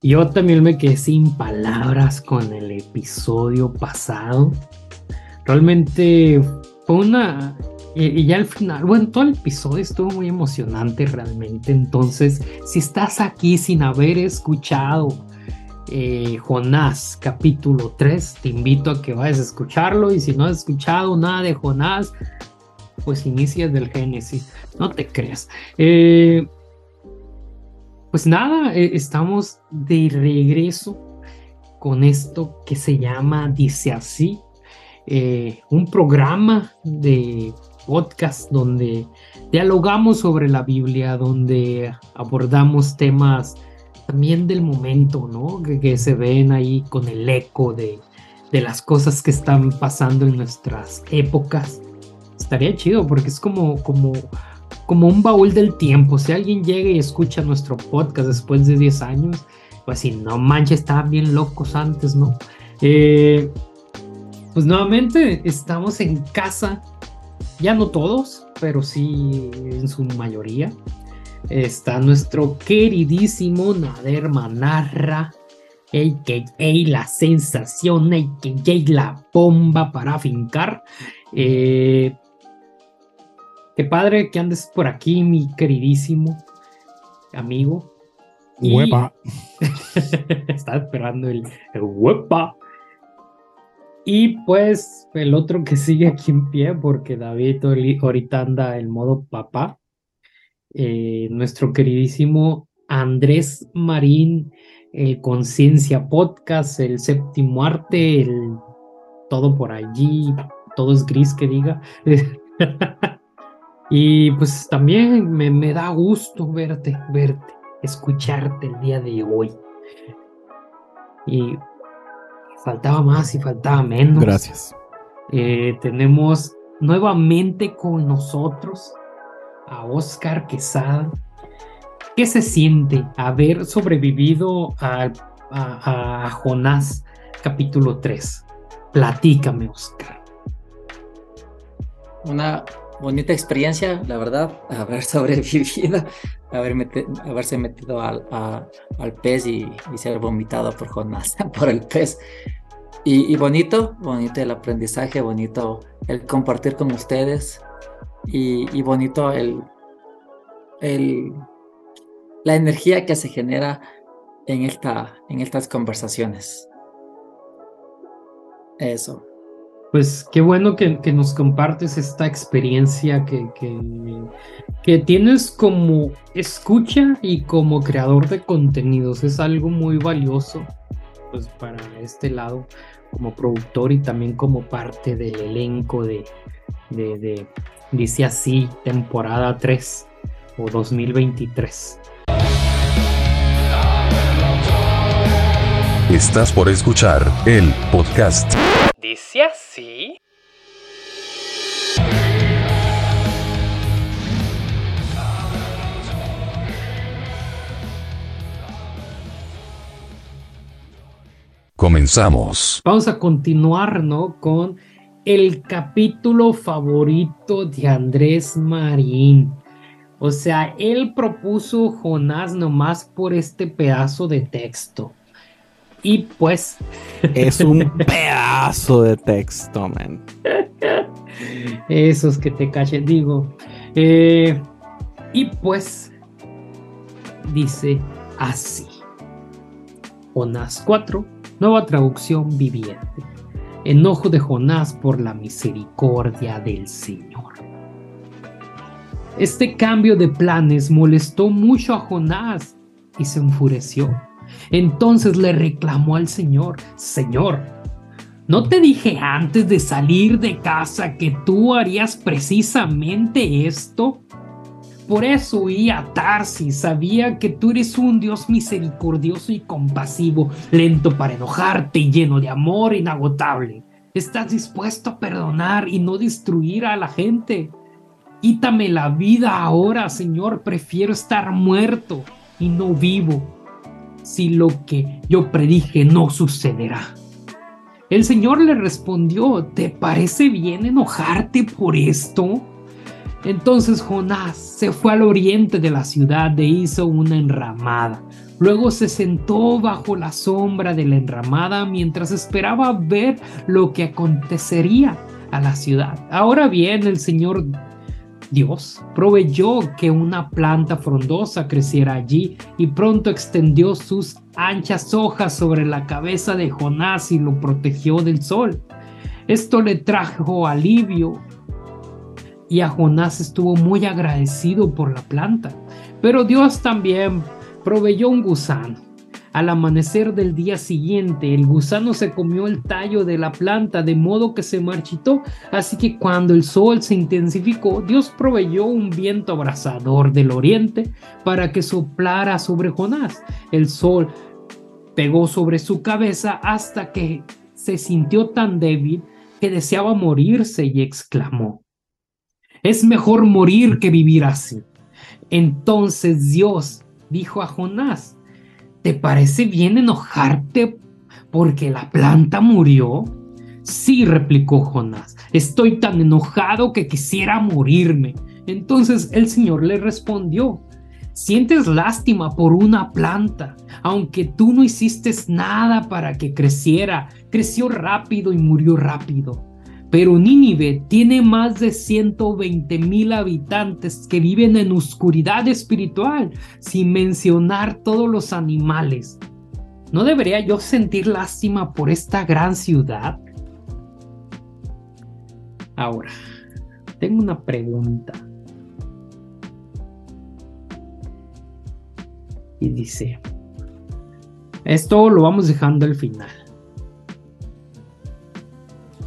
Yo también me quedé sin palabras con el episodio pasado. Realmente fue una... Y, ya al final, bueno, todo el episodio estuvo muy emocionante realmente. Entonces, si estás aquí sin haber escuchado eh, Jonás capítulo 3, te invito a que vayas a escucharlo. Y si no has escuchado nada de Jonás, pues inicias del Génesis. No te creas. Eh, pues nada, eh, estamos de regreso con esto que se llama Dice así, eh, un programa de podcast donde dialogamos sobre la Biblia, donde abordamos temas también del momento, ¿no? Que, se ven ahí con el eco de, de las cosas que están pasando en nuestras épocas. Estaría chido porque es como, como como un baúl del tiempo. Si alguien llega y escucha nuestro podcast después de 10 años, pues si no manches, estaban bien locos antes, ¿no? Eh, pues nuevamente estamos en casa, ya no todos, pero sí en su mayoría. Está nuestro queridísimo Nader Manarra, a.k.a. la sensación, a.k.a. la bomba para fincar. Eh, Qué padre que andes por aquí, mi queridísimo amigo. Huepa. Estaba esperando el, huepa. Y pues el otro que sigue aquí en pie, porque David ahorita anda en modo papá. Eh, nuestro queridísimo Andrés Marín, el Conciencia Podcast, el séptimo arte, el todo por allí, todo es gris que diga. Y pues también me, da gusto verte, verte, escucharte el día de hoy. Y faltaba más y faltaba menos. Gracias. Eh, tenemos nuevamente con nosotros a Oscar Quesada. ¿Qué se siente haber sobrevivido a, a Jonás capítulo 3? Platícame, Oscar. Una bonita experiencia, la verdad, haber sobrevivido, haber haberse metido al, al pez y, ser vomitado por Jonás, por el pez. Y, bonito, bonito el aprendizaje, bonito el compartir con ustedes y, bonito el, el, la energía que se genera en, esta, en estas conversaciones. Eso pues qué bueno que, nos compartes esta experiencia que, que, tienes como escucha y como creador de contenidos. Es algo muy valioso pues, para este lado como productor y también como parte del elenco de, de, de dice así, temporada 3 o 2023. Estás por escuchar el podcast dice así. Comenzamos. Vamos a continuar, ¿no? Con el capítulo favorito de Andrés Marín. O sea, él propuso Jonás nomás por este pedazo de texto. Y pues. Es un pedazo de texto, man. Esos que te cachen, digo. Eh, y pues. Dice así. Jonás 4, nueva traducción viviente. Enojo de Jonás por la misericordia del Señor. Este cambio de planes molestó mucho a Jonás y se enfureció entonces le reclamó al Señor, Señor, ¿no te dije antes de salir de casa que tú harías precisamente esto? Por eso huí a Tarsis, sabía que tú eres un Dios misericordioso y compasivo, lento para enojarte y lleno de amor inagotable. Estás dispuesto a perdonar y no destruir a la gente. Quítame la vida ahora, Señor, prefiero estar muerto y no vivo si lo que yo predije no sucederá? El Señor le respondió, ¿te parece bien enojarte por esto? Entonces Jonás se fue al oriente de la ciudad e hizo una enramada, Luego se sentó bajo la sombra de la enramada mientras esperaba ver lo que acontecería a la ciudad. Ahora bien, el Señor Dios proveyó que una planta frondosa creciera allí y pronto extendió sus anchas hojas sobre la cabeza de Jonás y lo protegió del sol. Esto le trajo alivio y a Jonás estuvo muy agradecido por la planta. Pero Dios también proveyó un gusano. Al amanecer del día siguiente, el gusano se comió el tallo de la planta de modo que se marchitó. Así que cuando el sol se intensificó, Dios proveyó un viento abrasador del oriente para que soplara sobre Jonás. El sol pegó sobre su cabeza hasta que se sintió tan débil que deseaba morirse y exclamó, es mejor morir que vivir así. Entonces Dios dijo a Jonás, ¿te parece bien enojarte porque la planta murió? Sí, replicó Jonás, estoy tan enojado que quisiera morirme. Entonces el Señor le respondió, sientes lástima por una planta, aunque tú no hiciste nada para que creciera, creció rápido y murió rápido. Pero Nínive tiene más de 120 mil habitantes que viven en oscuridad espiritual, sin mencionar todos los animales. ¿No debería yo sentir lástima por esta gran ciudad? Ahora, tengo una pregunta. Y dice, esto lo vamos dejando al final.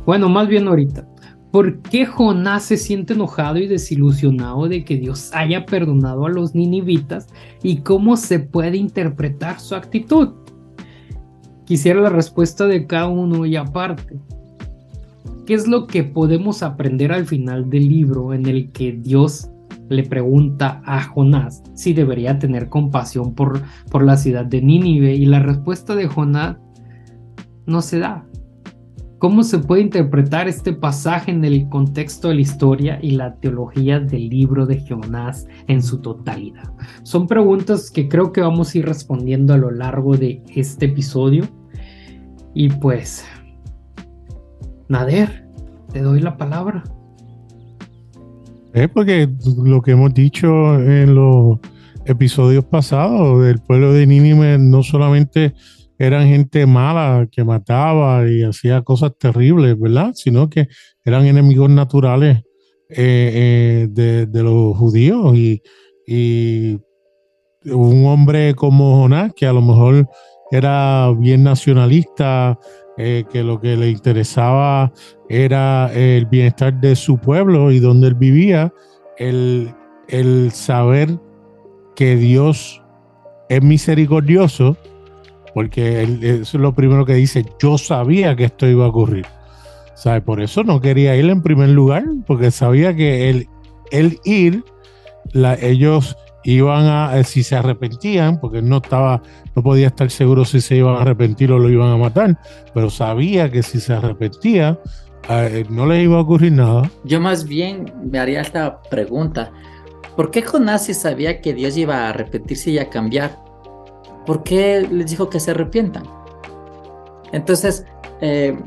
Bueno, más bien ahorita. ¿Por qué Jonás se siente enojado y desilusionado de que Dios haya perdonado a los ninivitas y cómo se puede interpretar su actitud? Quisiera la respuesta de cada uno y aparte. ¿Qué es lo que podemos aprender al final del libro en el que Dios le pregunta a Jonás si debería tener compasión por, por la ciudad de Nínive? Y la respuesta de Jonás no se da. ¿Cómo se puede interpretar este pasaje en el contexto de la historia y la teología del libro de Jonás en su totalidad? Son preguntas que creo que vamos a ir respondiendo a lo largo de este episodio. Y pues, Nader, te doy la palabra. Es porque lo que hemos dicho en los episodios pasados, del pueblo de Nínive no solamente eran gente mala que mataba y hacía cosas terribles, ¿verdad? Sino que eran enemigos naturales eh, eh, de, los judíos y, un hombre como Jonás, que a lo mejor era bien nacionalista, eh, que lo que le interesaba era el bienestar de su pueblo y donde él vivía, el, el saber que Dios es misericordioso porque eso es lo primero que dice, yo sabía que esto iba a ocurrir. ¿Sabe? Por eso no quería ir en primer lugar, porque sabía que el, el ir, la, ellos iban a, eh, si se arrepentían, porque no estaba, no podía estar seguro si se iban a arrepentir o lo iban a matar, pero sabía que si se arrepentía, eh, no les iba a ocurrir nada. Yo más bien me haría esta pregunta. ¿Por qué Jonás sabía que Dios iba a arrepentirse y a cambiar? ¿Por qué les dijo que se arrepientan? Entonces, eh,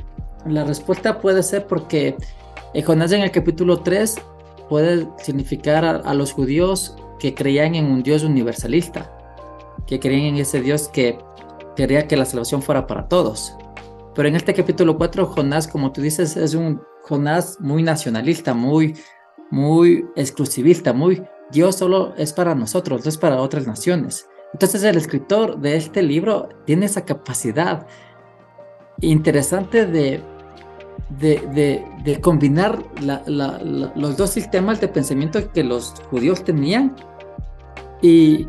la respuesta puede ser porque eh, Jonás en el capítulo 3 puede significar a, los judíos que creían en un Dios universalista, que creían en ese Dios que quería que la salvación fuera para todos. Pero en este capítulo 4, Jonás, como tú dices, es un Jonás muy nacionalista, muy, muy exclusivista, muy Dios solo es para nosotros, no es para otras naciones. Entonces el escritor de este libro tiene esa capacidad interesante de, combinar los dos sistemas de pensamiento que los judíos tenían y,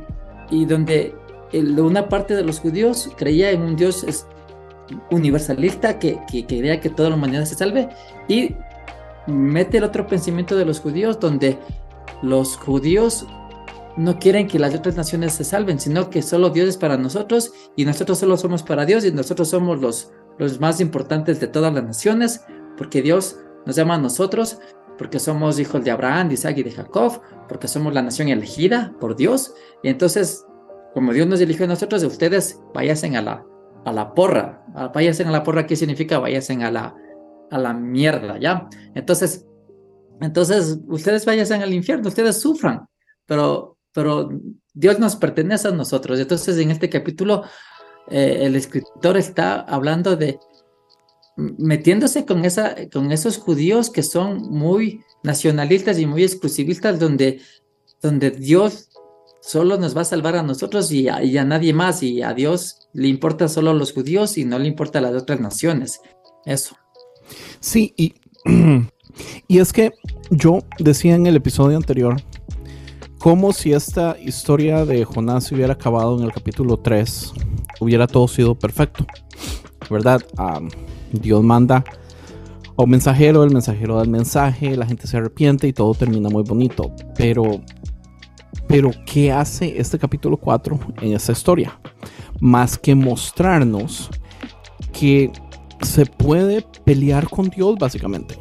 donde una parte de los judíos creía en un Dios universalista que, que, quería que toda la humanidad se salve y mete el otro pensamiento de los judíos donde los judíos no quieren que las otras naciones se salven, sino que solo Dios es para nosotros y nosotros solo somos para Dios y nosotros somos los, los más importantes de todas las naciones, porque Dios nos llama a nosotros, porque somos hijos de Abraham, de Isaac y de Jacob, porque somos la nación elegida por Dios. Y entonces como Dios nos eligió a nosotros, ustedes váyanse a la, a la porra. Váyanse a la porra, ¿qué significa? Váyanse a la, a la mierda, ¿ya? Entonces, entonces, ustedes váyanse al infierno, ustedes sufran, pero, pero Dios nos pertenece a nosotros. Entonces, en este capítulo, eh, el escritor está hablando de metiéndose con, esa, con esos judíos que son muy nacionalistas y muy exclusivistas, donde, donde Dios solo nos va a salvar a nosotros y a, y a, nadie más, y a Dios le importa solo a los judíos y no le importa a las otras naciones. Eso. Sí, y, y es que yo decía en el episodio anterior, como si esta historia de Jonás hubiera acabado en el capítulo 3, hubiera todo sido perfecto, ¿verdad? Dios manda a un mensajero, el mensajero da el mensaje, la gente se arrepiente y todo termina muy bonito. Pero, pero ¿qué hace este capítulo 4 en esta historia? Más que mostrarnos que se puede pelear con Dios básicamente.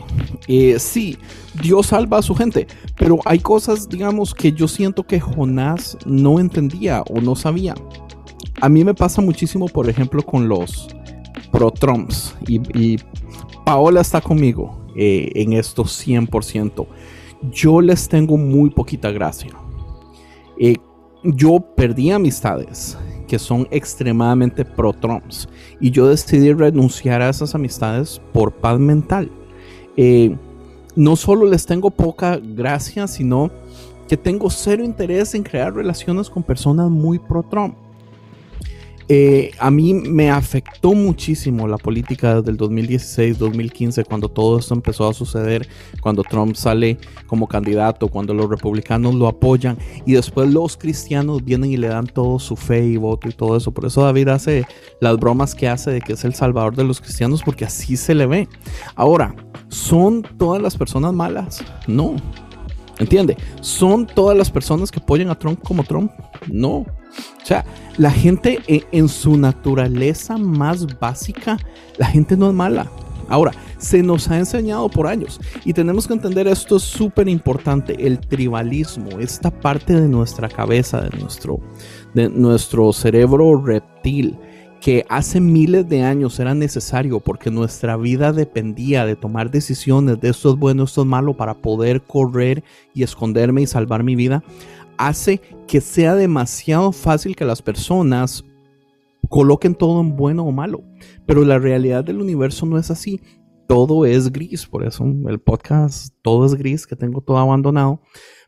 Eh, sí, Dios salva a su gente, pero hay cosas, digamos, que yo siento que Jonás no entendía o no sabía. A mí me pasa muchísimo, por ejemplo, con los pro Trumps y, Paola está conmigo eh, en esto 100%. Yo les tengo muy poquita gracia. Eh, yo perdí amistades que son extremadamente pro Trumps y yo decidí renunciar a esas amistades por paz mental. Eh, no solo les tengo poca gracia, sino que tengo cero interés en crear relaciones con personas muy pro Trump. Eh, a mí me afectó muchísimo la política del 2016-2015 cuando todo esto empezó a suceder, cuando Trump sale como candidato, cuando los republicanos lo apoyan y después los cristianos vienen y le dan todo su fe y voto y todo eso. Por eso David hace las bromas que hace de que es el salvador de los cristianos porque así se le ve. Ahora, ¿son todas las personas malas? No. ¿Entiende? ¿Son todas las personas que apoyan a Trump como Trump? No. O sea, la gente eh, en su naturaleza más básica, la gente no es mala. Ahora, se nos ha enseñado por años y tenemos que entender esto es súper importante, el tribalismo, esta parte de nuestra cabeza, de nuestro, de nuestro cerebro reptil que hace miles de años era necesario porque nuestra vida dependía de tomar decisiones de esto es bueno, esto es malo para poder correr y esconderme y salvar mi vida, hace que sea demasiado fácil que las personas coloquen todo en bueno o malo. Pero la realidad del universo no es así. Todo es gris, por eso el podcast todo es gris, que tengo todo abandonado.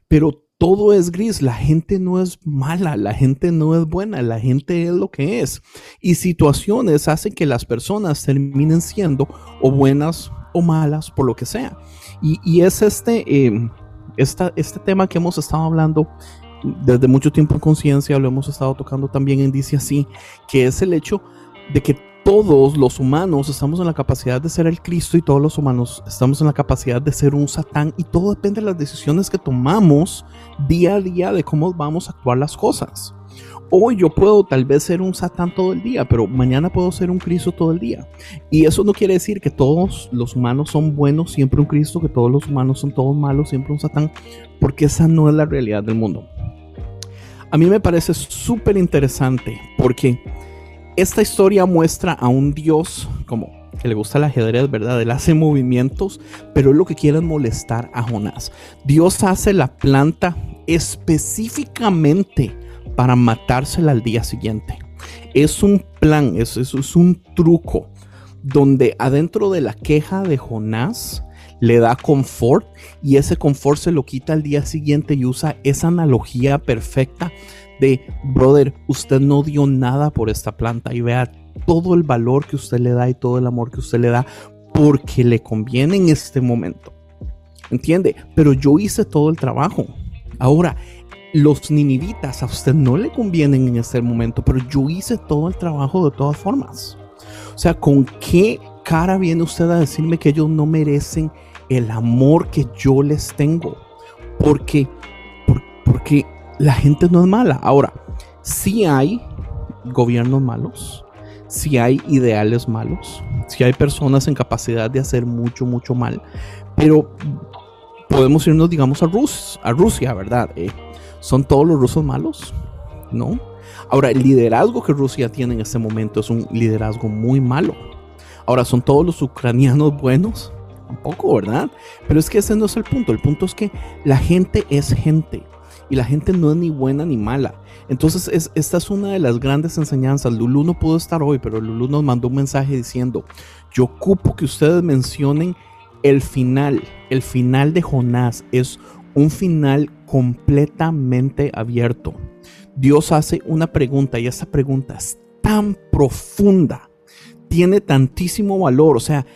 Pero todo es gris, la gente no es mala, la gente no es buena, la gente es lo que es. Y situaciones hacen que las personas terminen siendo o buenas o malas por lo que sea. Y, es este, eh, este tema que hemos estado hablando desde mucho tiempo en conciencia, lo hemos estado tocando también en Dice así, que es el hecho de que todos los humanos estamos en la capacidad de ser el Cristo y todos los humanos estamos en la capacidad de ser un Satán y todo depende de las decisiones que tomamos día a día de cómo vamos a actuar las cosas. Hoy yo puedo tal vez ser un Satán todo el día, pero mañana puedo ser un Cristo todo el día. Y eso no quiere decir que todos los humanos son buenos, siempre un Cristo, que todos los humanos son todos malos, siempre un Satán, porque esa no es la realidad del mundo. A mí me parece súper interesante porque esta historia muestra a un dios como que le gusta el ajedrez, ¿verdad? Él hace movimientos, pero es lo que quiere molestar a Jonás. Dios hace la planta específicamente para matársela al día siguiente. Es un plan, es, es un truco donde adentro de la queja de Jonás le da confort y ese confort se lo quita al día siguiente y usa esa analogía perfecta de, brother, usted no dio nada por esta planta y vea todo el valor que usted le da y todo el amor que usted le da porque le conviene en este momento. ¿Entiende? Pero yo hice todo el trabajo. Ahora, los ninivitas a usted no le convienen en este momento, pero yo hice todo el trabajo de todas formas. O sea, ¿con qué cara viene usted a decirme que ellos no merecen el amor que yo les tengo? Porque, porque la gente no es mala. Ahora, si hay gobiernos malos, si hay ideales malos, si hay personas en capacidad de hacer mucho, mucho mal, pero podemos irnos, digamos, a, Rus a Rusia, ¿verdad? Eh, ¿Son todos los rusos malos? No. Ahora, el liderazgo que Rusia tiene en este momento es un liderazgo muy malo. Ahora, ¿son todos los ucranianos buenos? Tampoco, ¿verdad? Pero es que ese no es el punto. El punto es que la gente es gente y la gente no es ni buena ni mala. Entonces, es, esta es una de las grandes enseñanzas. Lulu no pudo estar hoy, pero Lulu nos mandó un mensaje diciendo, yo ocupo que ustedes mencionen el final. El final de Jonás es un final completamente abierto. Dios hace una pregunta y esa pregunta es tan profunda, tiene tantísimo valor. O sea,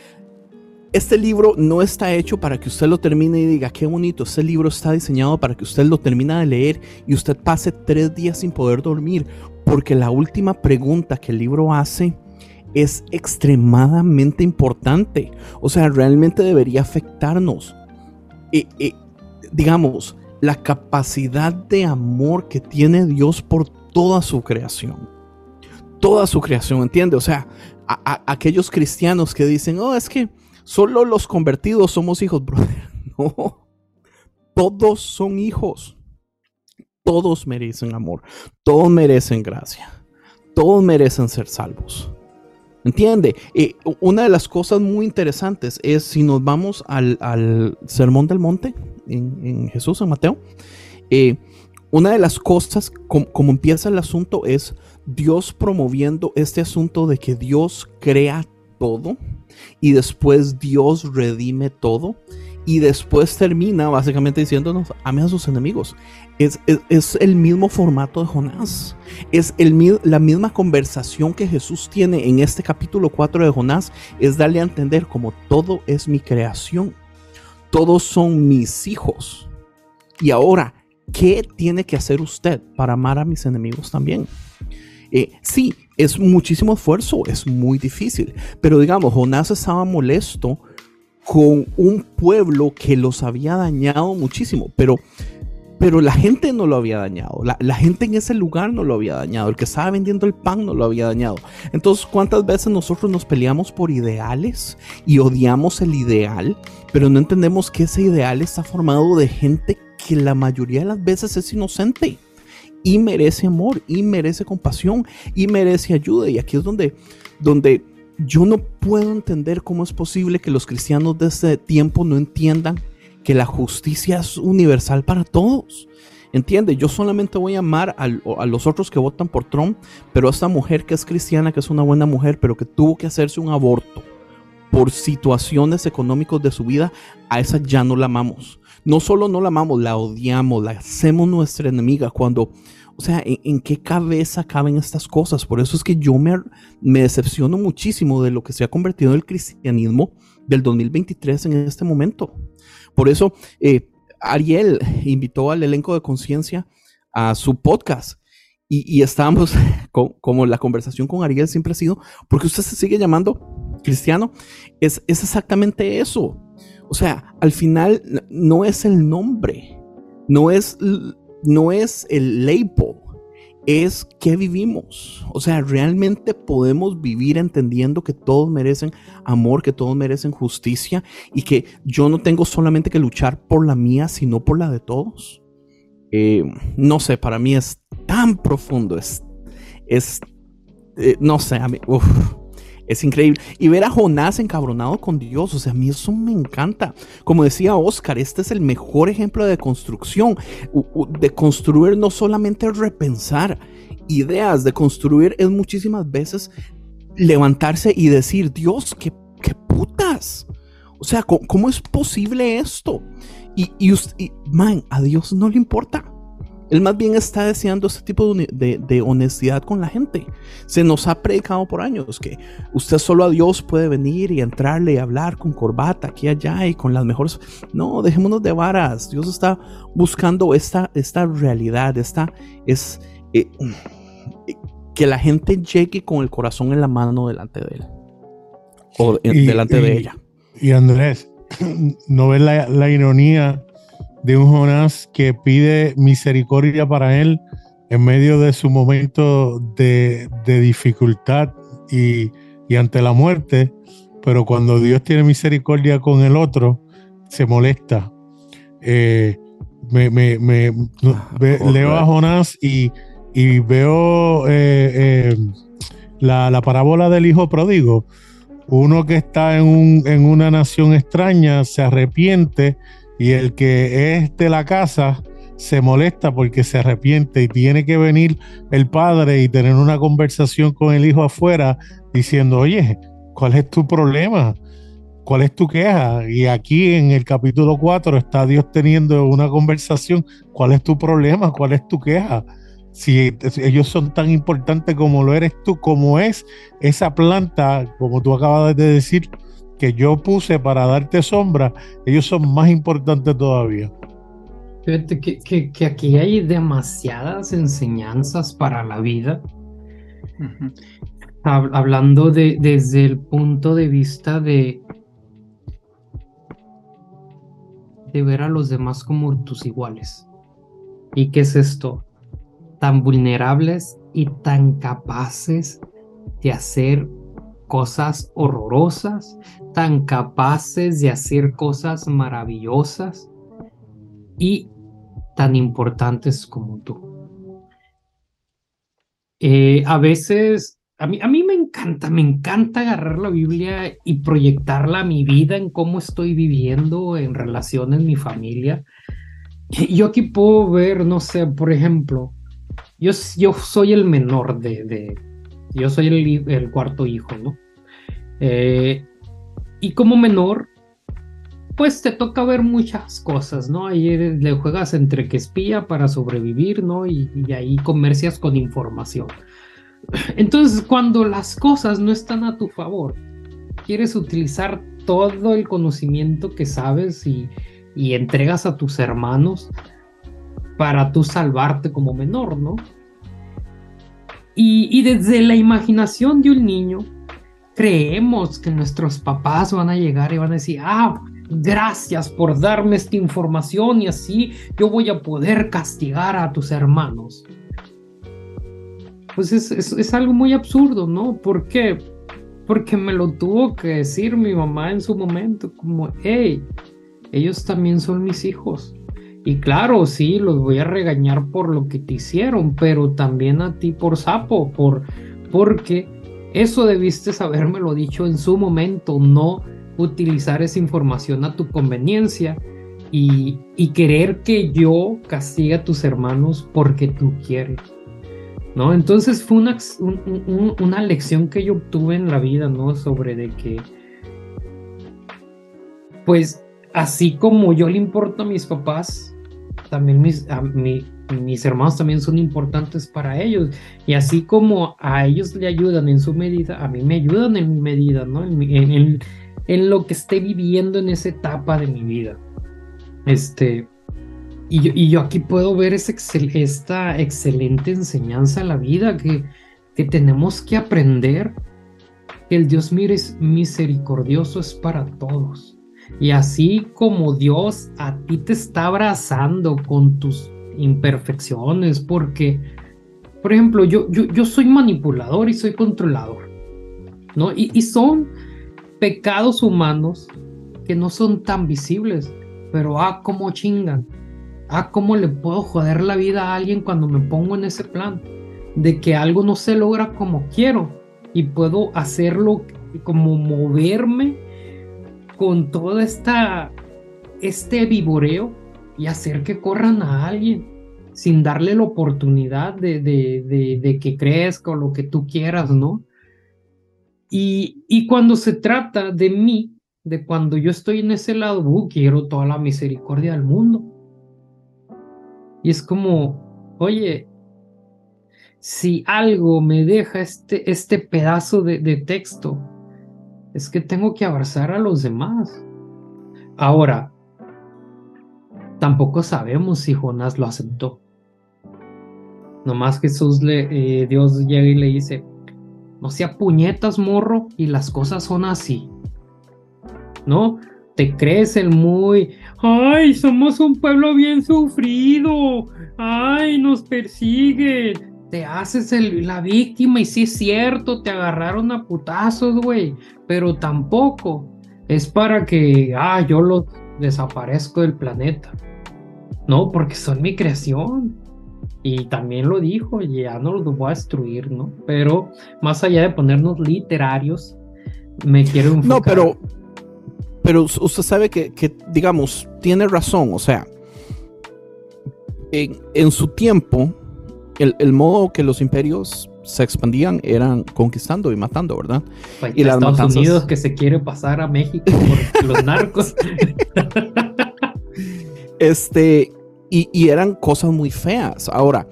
este libro no está hecho para que usted lo termine y diga, qué bonito, este libro está diseñado para que usted lo termine de leer y usted pase tres días sin poder dormir, porque la última pregunta que el libro hace es extremadamente importante. O sea, realmente debería afectarnos. Digamos, la capacidad de amor que tiene Dios por toda su creación. Toda su creación, ¿entiende? O sea, aquellos cristianos que dicen, oh, es que Solo los convertidos somos hijos, brother. No. Todos son hijos. Todos merecen amor. Todos merecen gracia. Todos merecen ser salvos. ¿Entiende? Eh, una de las cosas muy interesantes es si nos vamos al, Sermón del Monte en, Jesús, en Mateo. Eh, una de las cosas, como empieza el asunto, es Dios promoviendo este asunto de que Dios crea todo y después Dios redime todo y después termina básicamente diciéndonos, ame a sus enemigos. Es, el mismo formato de Jonás. Es el, la misma conversación que Jesús tiene en este capítulo 4 de Jonás. Es darle a entender como todo es mi creación. Todos son mis hijos. Y ahora, ¿qué tiene que hacer usted para amar a mis enemigos también? Eh, sí, es muchísimo esfuerzo, es muy difícil. Pero digamos, Jonás estaba molesto con un pueblo que los había dañado muchísimo, pero, pero la gente no lo había dañado, la, la, gente en ese lugar no lo había dañado, el que estaba vendiendo el pan no lo había dañado. Entonces, ¿cuántas veces nosotros nos peleamos por ideales y odiamos el ideal, pero no entendemos que ese ideal está formado de gente que la mayoría de las veces es inocente? y merece amor y merece compasión y merece ayuda. Y aquí es donde, donde yo no puedo entender cómo es posible que los cristianos de este tiempo no entiendan que la justicia es universal para todos. Entiende, yo solamente voy a amar a, los otros que votan por Trump, pero a esta mujer que es cristiana, que es una buena mujer, pero que tuvo que hacerse un aborto por situaciones económicas de su vida, a esa ya no la amamos no solo no la amamos, la odiamos, la hacemos nuestra enemiga cuando, o sea, ¿en, qué cabeza caben estas cosas? Por eso es que yo me, me decepciono muchísimo de lo que se ha convertido en el cristianismo del 2023 en este momento. Por eso, eh, Ariel invitó al elenco de conciencia a su podcast. Y, estábamos, como la conversación con Ariel siempre ha sido, porque usted se sigue llamando cristiano, es, es exactamente eso. O sea, al final no es el nombre, no es, no es el label, es que vivimos. O sea, realmente podemos vivir entendiendo que todos merecen amor, que todos merecen justicia y que yo no tengo solamente que luchar por la mía, sino por la de todos. Eh, no sé, para mí es tan profundo, es, es eh, no sé, a mí, es increíble. Y ver a Jonás encabronado con Dios, o sea, a mí eso me encanta. Como decía Oscar, este es el mejor ejemplo de construcción. De construir no solamente repensar ideas, de construir es muchísimas veces levantarse y decir, Dios, qué, qué putas. O sea, ¿cómo, es posible esto? Y, y, y, man, a Dios no le importa. Él más bien está deseando este tipo de, honestidad con la gente. Se nos ha predicado por años que usted solo a Dios puede venir y entrarle y hablar con corbata aquí y allá y con las mejores. No, dejémonos de varas. Dios está buscando esta, esta realidad, esta es eh, que la gente llegue con el corazón en la mano delante de él o delante de ella. Y Andrés, ¿no ves la, la ironía? De un Jonás que pide misericordia para él en medio de su momento de, dificultad y, ante la muerte, pero cuando Dios tiene misericordia con el otro, se molesta. Eh, me, me, me ah, leo a Jonás y, y veo eh, eh, la, la, parábola del hijo pródigo, uno que está en, un, en una nación extraña se arrepiente y el que es de la casa se molesta porque se arrepiente y tiene que venir el padre y tener una conversación con el hijo afuera diciendo, oye, ¿cuál es tu problema? ¿Cuál es tu queja? Y aquí en el capítulo 4 está Dios teniendo una conversación. ¿Cuál es tu problema? ¿Cuál es tu queja? Si ellos son tan importantes como lo eres tú, como es esa planta, como tú acabas de decir, que yo puse para darte sombra, ellos son más importantes todavía. Fíjate que, que, aquí hay demasiadas enseñanzas para la vida. Hablando de, desde el punto de vista de, de ver a los demás como tus iguales. ¿Y qué es esto? Tan vulnerables y tan capaces de hacer cosas horrorosas, tan capaces de hacer cosas maravillosas y tan importantes como tú. Eh, a veces a mí, a mí me encanta, me encanta agarrar la Biblia y proyectarla a mi vida, en cómo estoy viviendo, en relación en mi familia. Yo aquí puedo ver, no sé, por ejemplo, yo, yo soy el menor de, de yo soy el, cuarto hijo, ¿no? Eh, y como menor, pues te toca ver muchas cosas, ¿no? Ahí le juegas entre que espía para sobrevivir, ¿no? Y ahí comercias con información. Entonces, cuando las cosas no están a tu favor, quieres utilizar todo el conocimiento que sabes y, entregas a tus hermanos para tú salvarte como menor, ¿no? Y, desde la imaginación de un niño, creemos que nuestros papás van a llegar y van a decir, ah, gracias por darme esta información y así yo voy a poder castigar a tus hermanos pues es, algo muy absurdo, ¿no? ¿Por qué? Porque me lo tuvo que decir mi mamá en su momento, como, hey, ellos también son mis hijos. Y claro, sí, los voy a regañar por lo que te hicieron, pero también a ti por sapo, por, porque eso debiste habérmelo dicho en su momento, no utilizar esa información a tu conveniencia y, y querer que yo castigue a tus hermanos porque tú quieres. ¿no? Entonces fue una, una lección que yo obtuve en la vida, ¿no? Sobre de que, pues, así como yo le importo a mis papás, también mis, a mis hermanos también son importantes para ellos. Y así como a ellos le ayudan en su medida, a mí me ayudan en mi medida, ¿no? En, en lo que esté viviendo en esa etapa de mi vida. Este, y yo, aquí puedo ver esta excelente enseñanza a la vida que, que tenemos que aprender que el Dios misericordioso es para todos. Y así como Dios a ti te está abrazando con tus imperfecciones, porque, por ejemplo, yo, yo, yo soy manipulador y soy controlador, ¿no? Y, y son pecados humanos que no son tan visibles, pero ah, como chingan ah, ¿cómo le puedo joder la vida a alguien cuando me pongo en ese plan? De que algo no se logra como quiero y puedo hacerlo como moverme con todo esta, este vivoreo y hacer que corran a alguien sin darle la oportunidad de, de, que crezca o lo que tú quieras, ¿no? Y, y, cuando se trata de mí, de cuando yo estoy en ese lado, uh, quiero toda la misericordia del mundo. Y es como, oye, si algo me deja este, este pedazo de, de texto, es que tengo que abrazar a los demás. Ahora, tampoco sabemos si Jonás lo aceptó. Nomás Jesús le, eh, Dios llega y le dice, no sea puñetas, morro, y las cosas son así. ¿No? te crees el muy, ay, somos un pueblo bien sufrido, ay, nos persiguen, te haces el, la víctima y sí es cierto, te agarraron a putazos, güey, pero tampoco es para que, ah, yo los desaparezco del planeta, no, porque son mi creación. Y también lo dijo, ya no los voy a destruir, ¿no? Pero más allá de ponernos literarios, me quiero enfocar. No, pero, pero usted sabe que, que digamos, tiene razón, o sea, en, en su tiempo, el, el, modo que los imperios se expandían eran conquistando y matando, ¿verdad? Pues y las Estados matanzas... Unidos que se quiere pasar a México por los narcos. este, y, y, eran cosas muy feas. Ahora,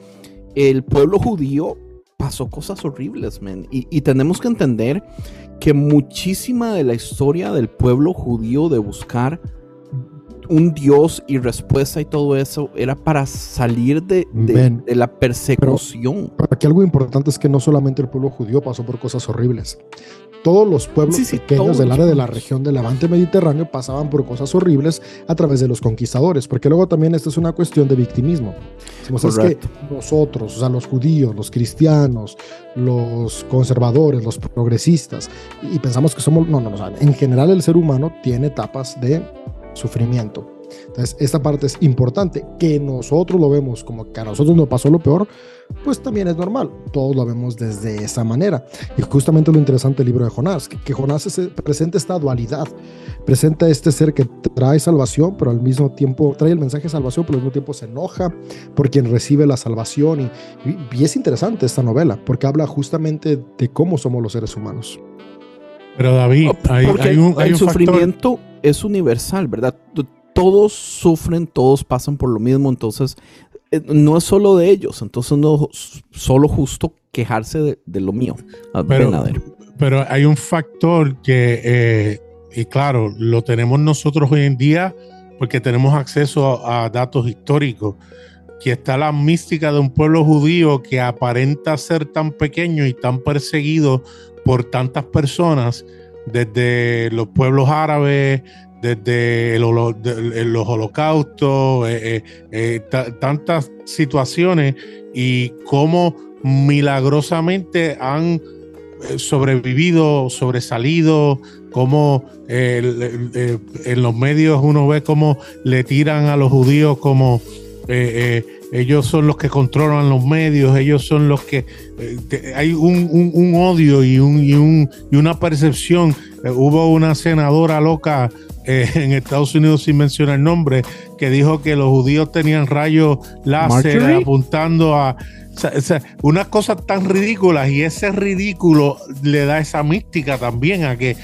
el pueblo judío pasó cosas horribles, man. Y, y tenemos que entender que muchísima de la historia del pueblo judío de buscar un Dios y respuesta y todo eso era para salir de, de, la persecución. Pero aquí algo importante es que no solamente el pueblo judío pasó por cosas horribles. Todos los pueblos Sí, sí, pequeños del área de la región del Levante Mediterráneo pasaban por cosas horribles a través de los conquistadores, porque luego también esta es una cuestión de victimismo. Decimos, es que nosotros, o sea, los judíos, los cristianos, los conservadores, los progresistas, y pensamos que somos, no, no, no, o sea, en general el ser humano tiene etapas de sufrimiento. Entonces, esta parte es importante. Que nosotros lo vemos como que a nosotros nos pasó lo peor, pues también es normal. Todos lo vemos desde esa manera. Y justamente lo interesante del libro de Jonás, que, que Jonás es- presenta esta dualidad. Presenta este ser que trae salvación, pero al mismo tiempo trae el mensaje de salvación, pero al mismo tiempo se enoja por quien recibe la salvación. Y, y- y es interesante esta novela, porque habla justamente de cómo somos los seres humanos. Pero David, hay, un, hay el un factor. Es universal, ¿verdad? Todos sufren, todos pasan por lo mismo, entonces eh, no es solo de ellos, entonces no es solo justo quejarse de, de lo mío. Pero-. Pero hay un factor que, eh, y claro, lo tenemos nosotros hoy en día porque tenemos acceso a, a datos históricos, que está la mística de un pueblo judío que aparenta ser tan pequeño y tan perseguido por tantas personas, desde los pueblos árabes, desde los holocaustos, eh, eh, eh, ta- tantas situaciones y cómo milagrosamente han sobrevivido, sobresalido, como eh, en los medios uno ve cómo le tiran a los judíos como eh, ellos son los que controlan los medios, ellos son los que eh, te- hay un, un- un odio y, un, y, un- y una percepción. Eh, hubo una senadora loca eh, en Estados Unidos, sin mencionar nombre, que dijo que los judíos tenían rayos láser Marjorie? apuntando a o sea, o sea, unas cosas tan ridículas y ese ridículo le da esa mística también a que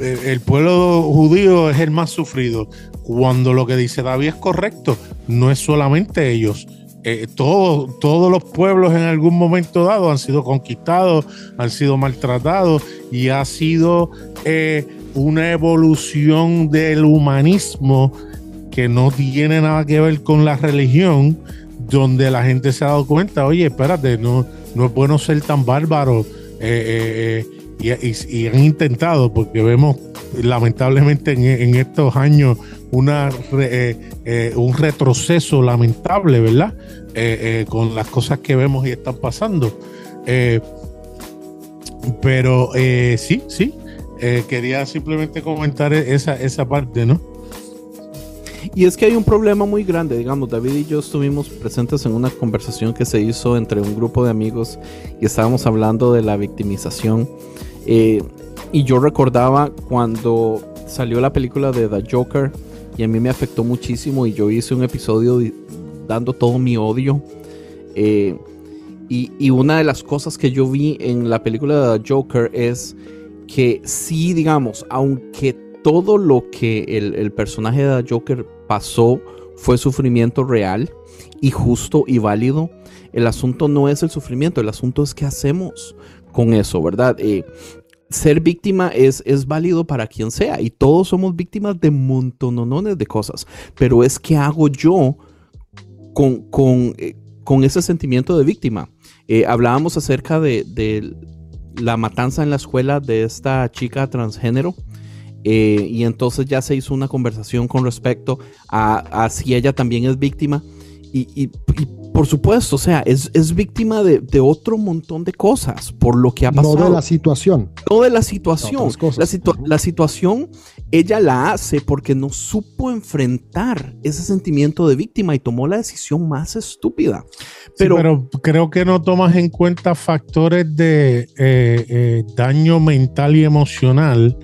el pueblo judío es el más sufrido. Cuando lo que dice David es correcto, no es solamente ellos. Eh, todo- todos los pueblos en algún momento dado han sido conquistados, han sido maltratados y ha sido eh, una evolución del humanismo que no tiene nada que ver con la religión, donde la gente se ha dado cuenta, oye, espérate, no, no es bueno ser tan bárbaro. eh, eh, y, han intentado, porque vemos lamentablemente en, en estos años eh, eh, un retroceso lamentable, ¿verdad? Eh, con las cosas que vemos y están pasando. Pero sí, sí, quería simplemente comentar esa, esa parte, ¿no? Y es que hay un problema muy grande, digamos, David y yo estuvimos presentes en una conversación que se hizo entre un grupo de amigos y estábamos hablando de la victimización. Y yo recordaba cuando salió la película de The Joker y a mí me afectó muchísimo y yo hice un episodio di- dando todo mi odio. Eh, y, y una de las cosas que yo vi en la película de Joker es que sí, digamos, aunque todo lo que el, el personaje de Joker pasó fue sufrimiento real y justo y válido, el asunto no es el sufrimiento, el asunto es qué hacemos con eso, ¿verdad? Eh, ser víctima es, es válido para quien sea y todos somos víctimas de montonones de cosas, pero es qué hago yo con, con, eh, con ese sentimiento de víctima. Eh, hablábamos acerca de, de la matanza en la escuela de esta chica transgénero. eh, y entonces ya se hizo una conversación con respecto a, a si ella también es víctima. Y, y- y por supuesto, o sea, es, es víctima de, de otro montón de cosas por lo que ha No pasado. de la situación. No de la situación. La, Ujú. la situación ella la hace porque no supo enfrentar ese sentimiento de víctima y tomó la decisión más estúpida. Pero creo que no tomas en cuenta factores de eh, eh, daño mental y emocional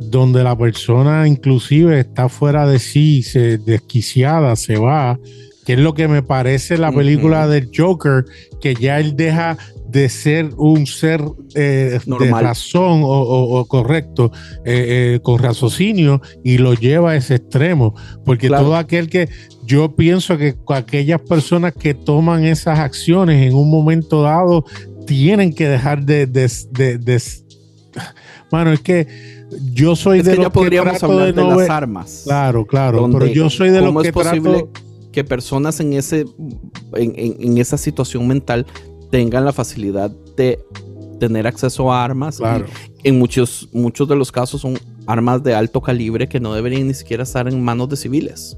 donde la persona inclusive está fuera de sí, se desquiciada, se va, que es lo que me parece la película del Joker, que ya él deja de ser un ser eh, de razón o, o- o correcto, eh, eh, con raciocinio, y lo lleva a ese extremo, porque Claro. todo aquel que yo pienso que aquellas personas que toman esas acciones en un momento dado tienen que dejar de, de, de- de- Mano, es que yo soy es de que los ya podríamos trato hablar de, no las armas. Claro, claro, pero yo soy de ¿Cómo los que trato que personas en ese en, en- en esa situación mental tengan la facilidad de tener acceso a armas? Claro. En muchos, muchos de los casos son armas de alto calibre que no deberían ni siquiera estar en manos de civiles.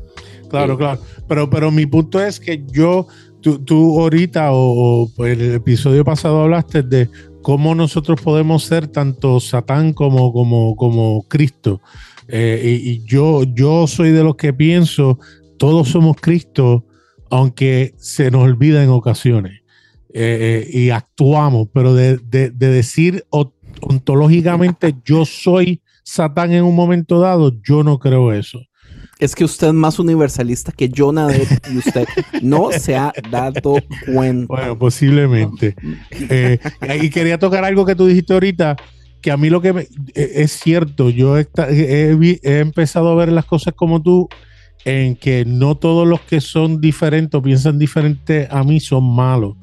Claro, claro. Pero, pero mi punto es que yo, tú, tú ahorita o, o pues, el episodio pasado hablaste de cómo nosotros podemos ser tanto Satán como, como, como Cristo. Eh, y, y yo, yo soy de los que pienso, todos somos Cristo, aunque se nos olvida en ocasiones. Eh, eh, y actuamos, pero de, de- de decir ontológicamente yo soy Satán en un momento dado, yo no creo eso. Es que usted es más universalista que Jonah y usted no se ha dado cuenta. Bueno, posiblemente. Eh, y quería tocar algo que tú dijiste ahorita, que a mí lo que me- eh, es cierto, yo he empezado a ver las cosas como tú, en que no todos los que son diferentes o piensan diferente a mí son malos.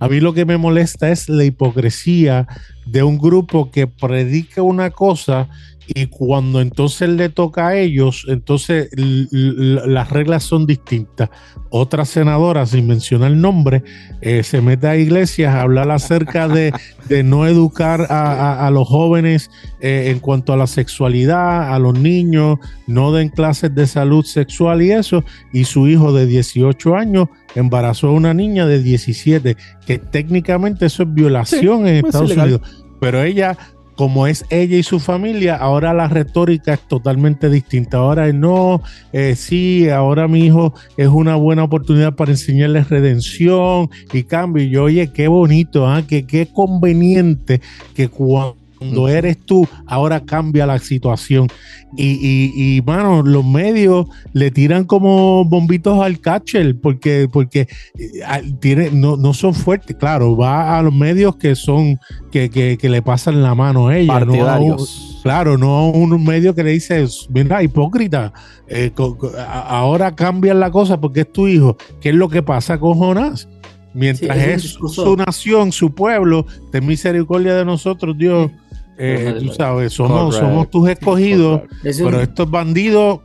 A mí lo que me molesta es la hipocresía de un grupo que predica una cosa y cuando entonces le toca a ellos, entonces las reglas son distintas. Otra senadora, sin mencionar el nombre, eh, se mete a iglesias a hablar acerca de, de no educar a, a- a los jóvenes eh, en cuanto a la sexualidad, a los niños, no den clases de salud sexual y eso, y su hijo de 18 años embarazó a una niña de 17, que técnicamente eso es violación en pues, Estados. Unidos, pero ella como es ella y su familia, ahora la retórica es totalmente distinta. Ahora es no, eh, sí, ahora mi hijo es una buena oportunidad para enseñarles redención y cambio. Y yo, oye, qué bonito, ¿ah? que qué conveniente que cuando Ujú. eres tú, ahora cambia la situación. Y, y, y, mano, los medios le tiran como bombitos al catcher porque, porque eh, tiene, no, no son fuertes. Claro, va a los medios que son, que, que, que le pasan la mano a ella. no a un- Partidarios. Claro, no a un medio que le dice, mira, hipócrita, eh, co- co- a- ahora cambian la cosa porque es tu hijo. ¿Qué es lo que pasa con Jonás? Mientras Sí, es su nación, su pueblo, ten misericordia de nosotros, Dios. Eh, tú sabes, somos, somos tus escogidos, Es un- pero estos bandidos,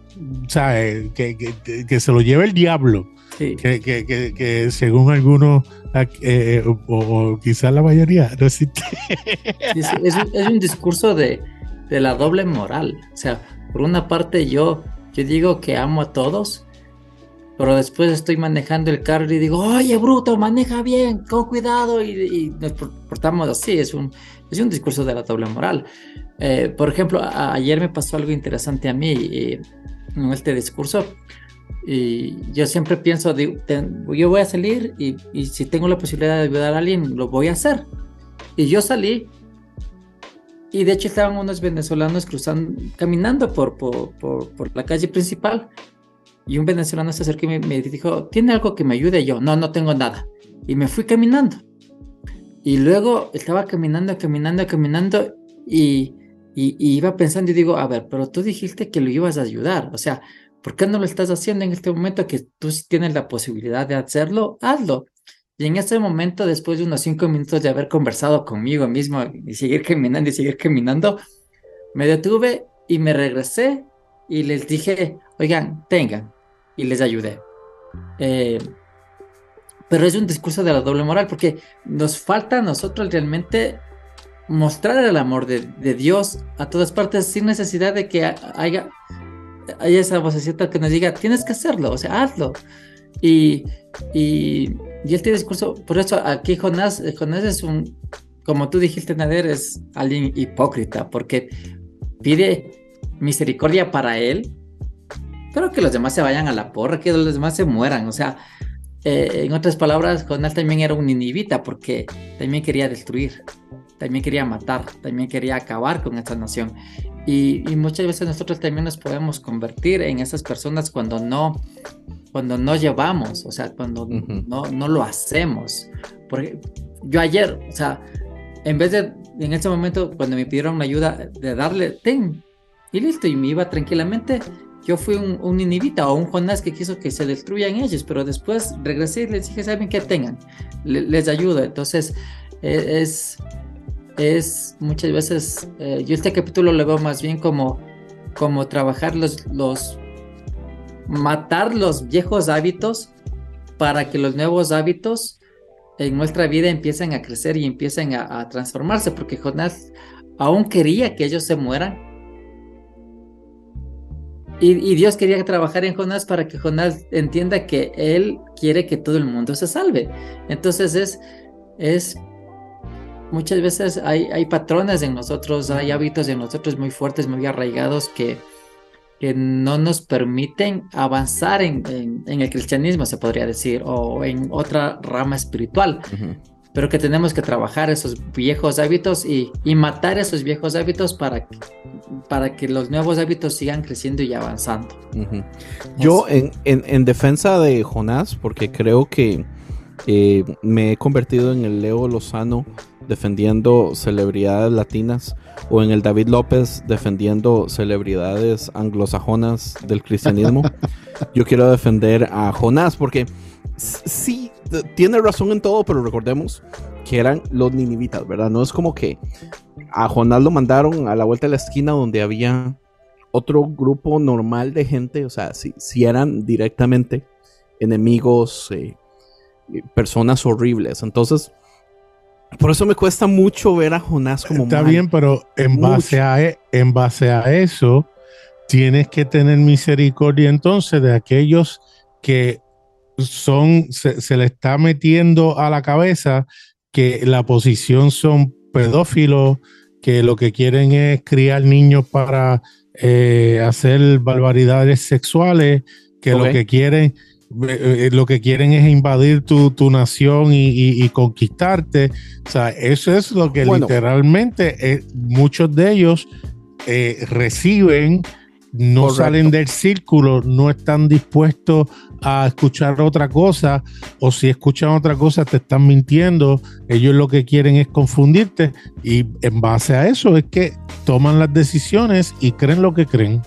¿sabes? Que, que- que- que se lo lleve el diablo, sí. que, que- que- que según algunos, eh, o, o quizás la mayoría, no existe. Es, es un, es un discurso de, de la doble moral. O sea, por una parte yo, yo digo que amo a todos, pero después estoy manejando el carro y digo, oye, bruto, maneja bien, con cuidado, y, y nos por- portamos así. Es un, es un discurso de la doble moral. Eh, por ejemplo, a- ayer me pasó algo interesante a mí eh, en este discurso. Y yo siempre pienso, digo, ten- yo voy a salir y, y si tengo la posibilidad de ayudar a alguien, lo voy a hacer. Y yo salí y de hecho estaban unos venezolanos cruzando, caminando por, por, por, por la calle principal. Y un venezolano se acercó y me, me dijo, ¿tiene algo que me ayude? Y yo, no, no tengo nada. Y me fui caminando. Y luego estaba caminando, caminando, caminando y, y, iba pensando y digo, a ver, pero tú dijiste que lo ibas a ayudar. O sea, ¿por qué no lo estás haciendo en este momento que tú tienes la posibilidad de hacerlo? Hazlo. Y en ese momento, después de unos cinco minutos de haber conversado conmigo mismo y seguir caminando y seguir caminando, me detuve y me regresé y les dije, oigan, tengan, y les ayudé. Eh, pero es un discurso de la doble moral porque nos falta a nosotros realmente mostrar el amor de, de Dios a todas partes sin necesidad de que haya, haya esa vocecita que nos diga, tienes que hacerlo, o sea, hazlo. Y, y, y tiene discurso, por eso aquí Jonás, Jonás es un, como tú dijiste, Nader, es alguien hipócrita, porque pide misericordia para él, pero que los demás se vayan a la porra, que los demás se mueran. O sea, eh, en otras palabras, Jonás también era un ninivita, porque también quería destruir, también quería matar, también quería acabar con esta nación. Y, y, muchas veces nosotros también nos podemos convertir en esas personas cuando no, cuando no llevamos, o sea, cuando no, no lo hacemos. Porque yo ayer, o sea, en vez de, en ese momento, cuando me pidieron ayuda, de darle, ten, y listo, y me iba tranquilamente, yo fui un, un ninivita o un Jonás que quiso que se destruyan ellos, pero después regresé y les dije, ¿saben qué tengan? les ayudo. Entonces, e, es, es muchas veces, eh, yo este capítulo lo veo más bien como, como trabajar los, los, matar los viejos hábitos para que los nuevos hábitos en nuestra vida empiecen a crecer y empiecen a, transformarse, porque Jonás aún quería que ellos se mueran. Y, Dios quería trabajar en Jonás para que Jonás entienda que Él quiere que todo el mundo se salve. Entonces es, es muchas veces hay, hay patrones en nosotros, hay hábitos en nosotros muy fuertes, muy arraigados que, que no nos permiten avanzar en, el cristianismo, se podría decir, o en otra rama espiritual. Pero que tenemos que trabajar esos viejos hábitos y, matar esos viejos hábitos para, para que los nuevos hábitos sigan creciendo y avanzando. Yo, en, en, defensa de Jonás, porque creo que eh, me he convertido en el Leo Lozano defendiendo celebridades latinas o en el David López defendiendo celebridades anglosajonas del cristianismo. Yo quiero defender a Jonás porque sí tiene razón en todo, pero recordemos que eran los ninivitas, ¿verdad? No es como que a Jonás lo mandaron a la vuelta de la esquina donde había otro grupo normal de gente, o sea, si, si eran directamente enemigos, eh, personas horribles. Entonces, por eso me cuesta mucho ver a Jonás como Está bien, pero en base, a, e, en base a eso, tienes que tener misericordia entonces de aquellos que son, se, le está metiendo a la cabeza que la posición son pedófilos, que lo que quieren es criar niños para eh, hacer barbaridades sexuales, que lo que quieren eh, lo que quieren es invadir tu, tu nación y, conquistarte. O sea, eso es lo que literalmente eh, muchos de ellos eh, reciben, no salen del círculo, no están dispuestos a escuchar otra cosa, o si escuchan otra cosa te están mintiendo, ellos lo que quieren es confundirte y en base a eso es que toman las decisiones y creen lo que creen.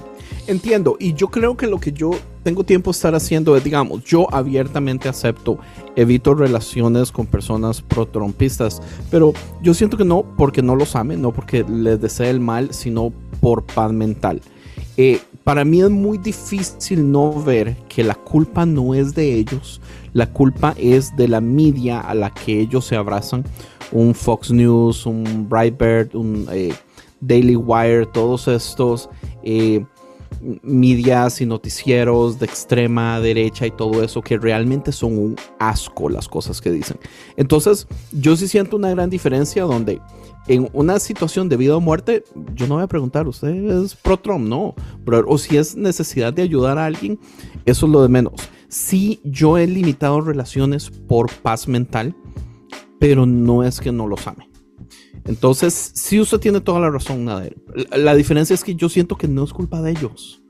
Entiendo, y yo creo que lo que yo tengo tiempo de estar haciendo es, digamos, yo abiertamente acepto, evito relaciones con personas pro-trompistas, pero yo siento que no porque no los ame, no porque les desee el mal, sino por paz mental. Eh, para mí es muy difícil no ver que la culpa no es de ellos, la culpa es de la media a la que ellos se abrazan. Un Fox News, un Breitbart, un eh, Daily Wire, todos estos eh, medias y noticieros de extrema derecha y todo eso que realmente son un asco las cosas que dicen. Entonces, yo sí siento una gran diferencia donde en una situación de vida o muerte, yo no voy a preguntar, ¿usted es pro Trump? No, o si es necesidad de ayudar a alguien, eso es lo de menos. Sí, yo he limitado relaciones por paz mental, pero no es que no los ame. Entonces, sí, usted tiene toda la razón, Nader. La, diferencia es que yo siento que no es culpa de ellos.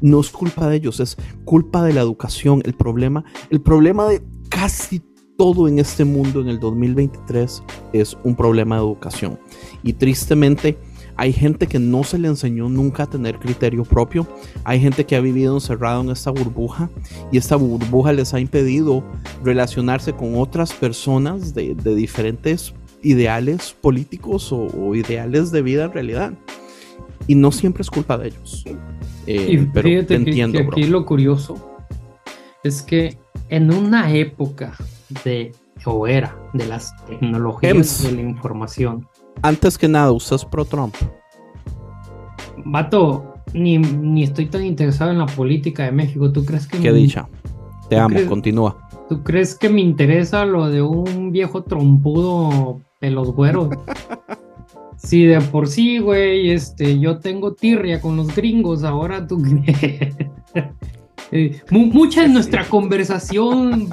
No es culpa de ellos, es culpa de la educación. El problema, el problema de casi todo en este mundo en el 2023 es un problema de educación. Y tristemente, hay gente que no se le enseñó nunca a tener criterio propio. Hay gente que ha vivido encerrado en esta burbuja y esta burbuja les ha impedido relacionarse con otras personas de, de diferentes ideales políticos o, ideales de vida en realidad. Y no siempre es culpa de ellos. Eh, pero entiendo, que, aquí lo curioso es que en una época de o era de las tecnologías de la información. Antes que nada, usas pro Trump. Vato, ni, ni, estoy tan interesado en la política de México. ¿Tú crees que Qué dicha. Te amo, crees? continúa. ¿Tú crees que me interesa lo de un viejo trompudo pelos güeros? Sí, de por sí, güey, este, yo tengo tirria con los gringos, ahora tú... Eh, mu- mucha de nuestra conversación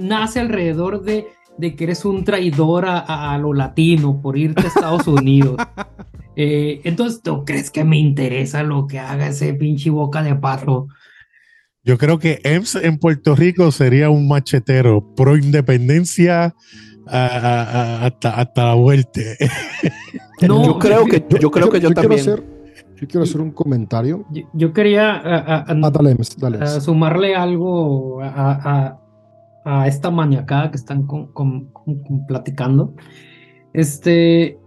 nace alrededor de, de que eres un traidor a, a- a lo latino por irte a Estados Unidos. Eh, entonces, ¿tú crees que me interesa lo que haga ese pinche boca de pato? Yo creo que EMS en Puerto Rico sería un machetero pro independencia a- a- a- hasta, hasta la vuelta. No, yo creo que yo, creo que yo, quiero también. hacer, yo quiero hacer un comentario. Yo, yo quería a- a- a- Ah, dale, Ems, dale. a sumarle algo a, esta maniacada que están con- con- con- con platicando. Este,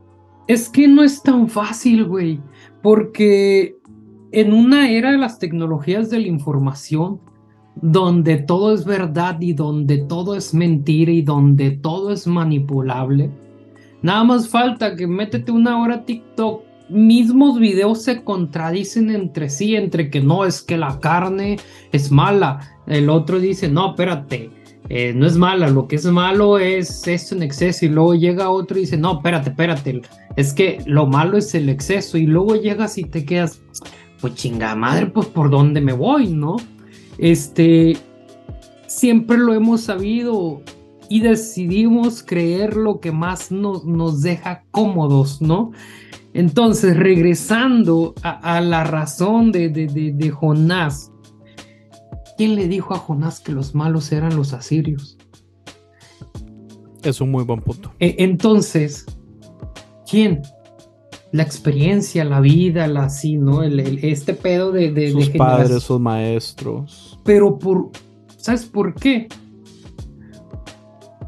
es que no es tan fácil, güey, porque en una era de las tecnologías de la información, donde todo es verdad y donde todo es mentira y donde todo es manipulable, nada más falta que métete una hora a TikTok mismos videos se contradicen entre sí, entre que no es que la carne es mala, el otro dice, no, espérate, eh, no es mala, lo que es malo es esto en exceso, y luego llega otro y dice, no, espérate, espérate, es que lo malo es el exceso, y luego llegas y te quedas, pues chingada madre, pues por dónde me voy, ¿no? Este, siempre lo hemos sabido y decidimos creer lo que más nos, nos deja cómodos, ¿no? Entonces, regresando a, a la razón de, de, de, de, Jonás, ¿quién le dijo a Jonás que los malos eran los asirios? Es un muy buen punto. E entonces, ¿quién? La experiencia, la vida, la así, ¿no? El, el, este pedo de... de sus padres, sus maestros. Pero por... ¿Sabes por qué?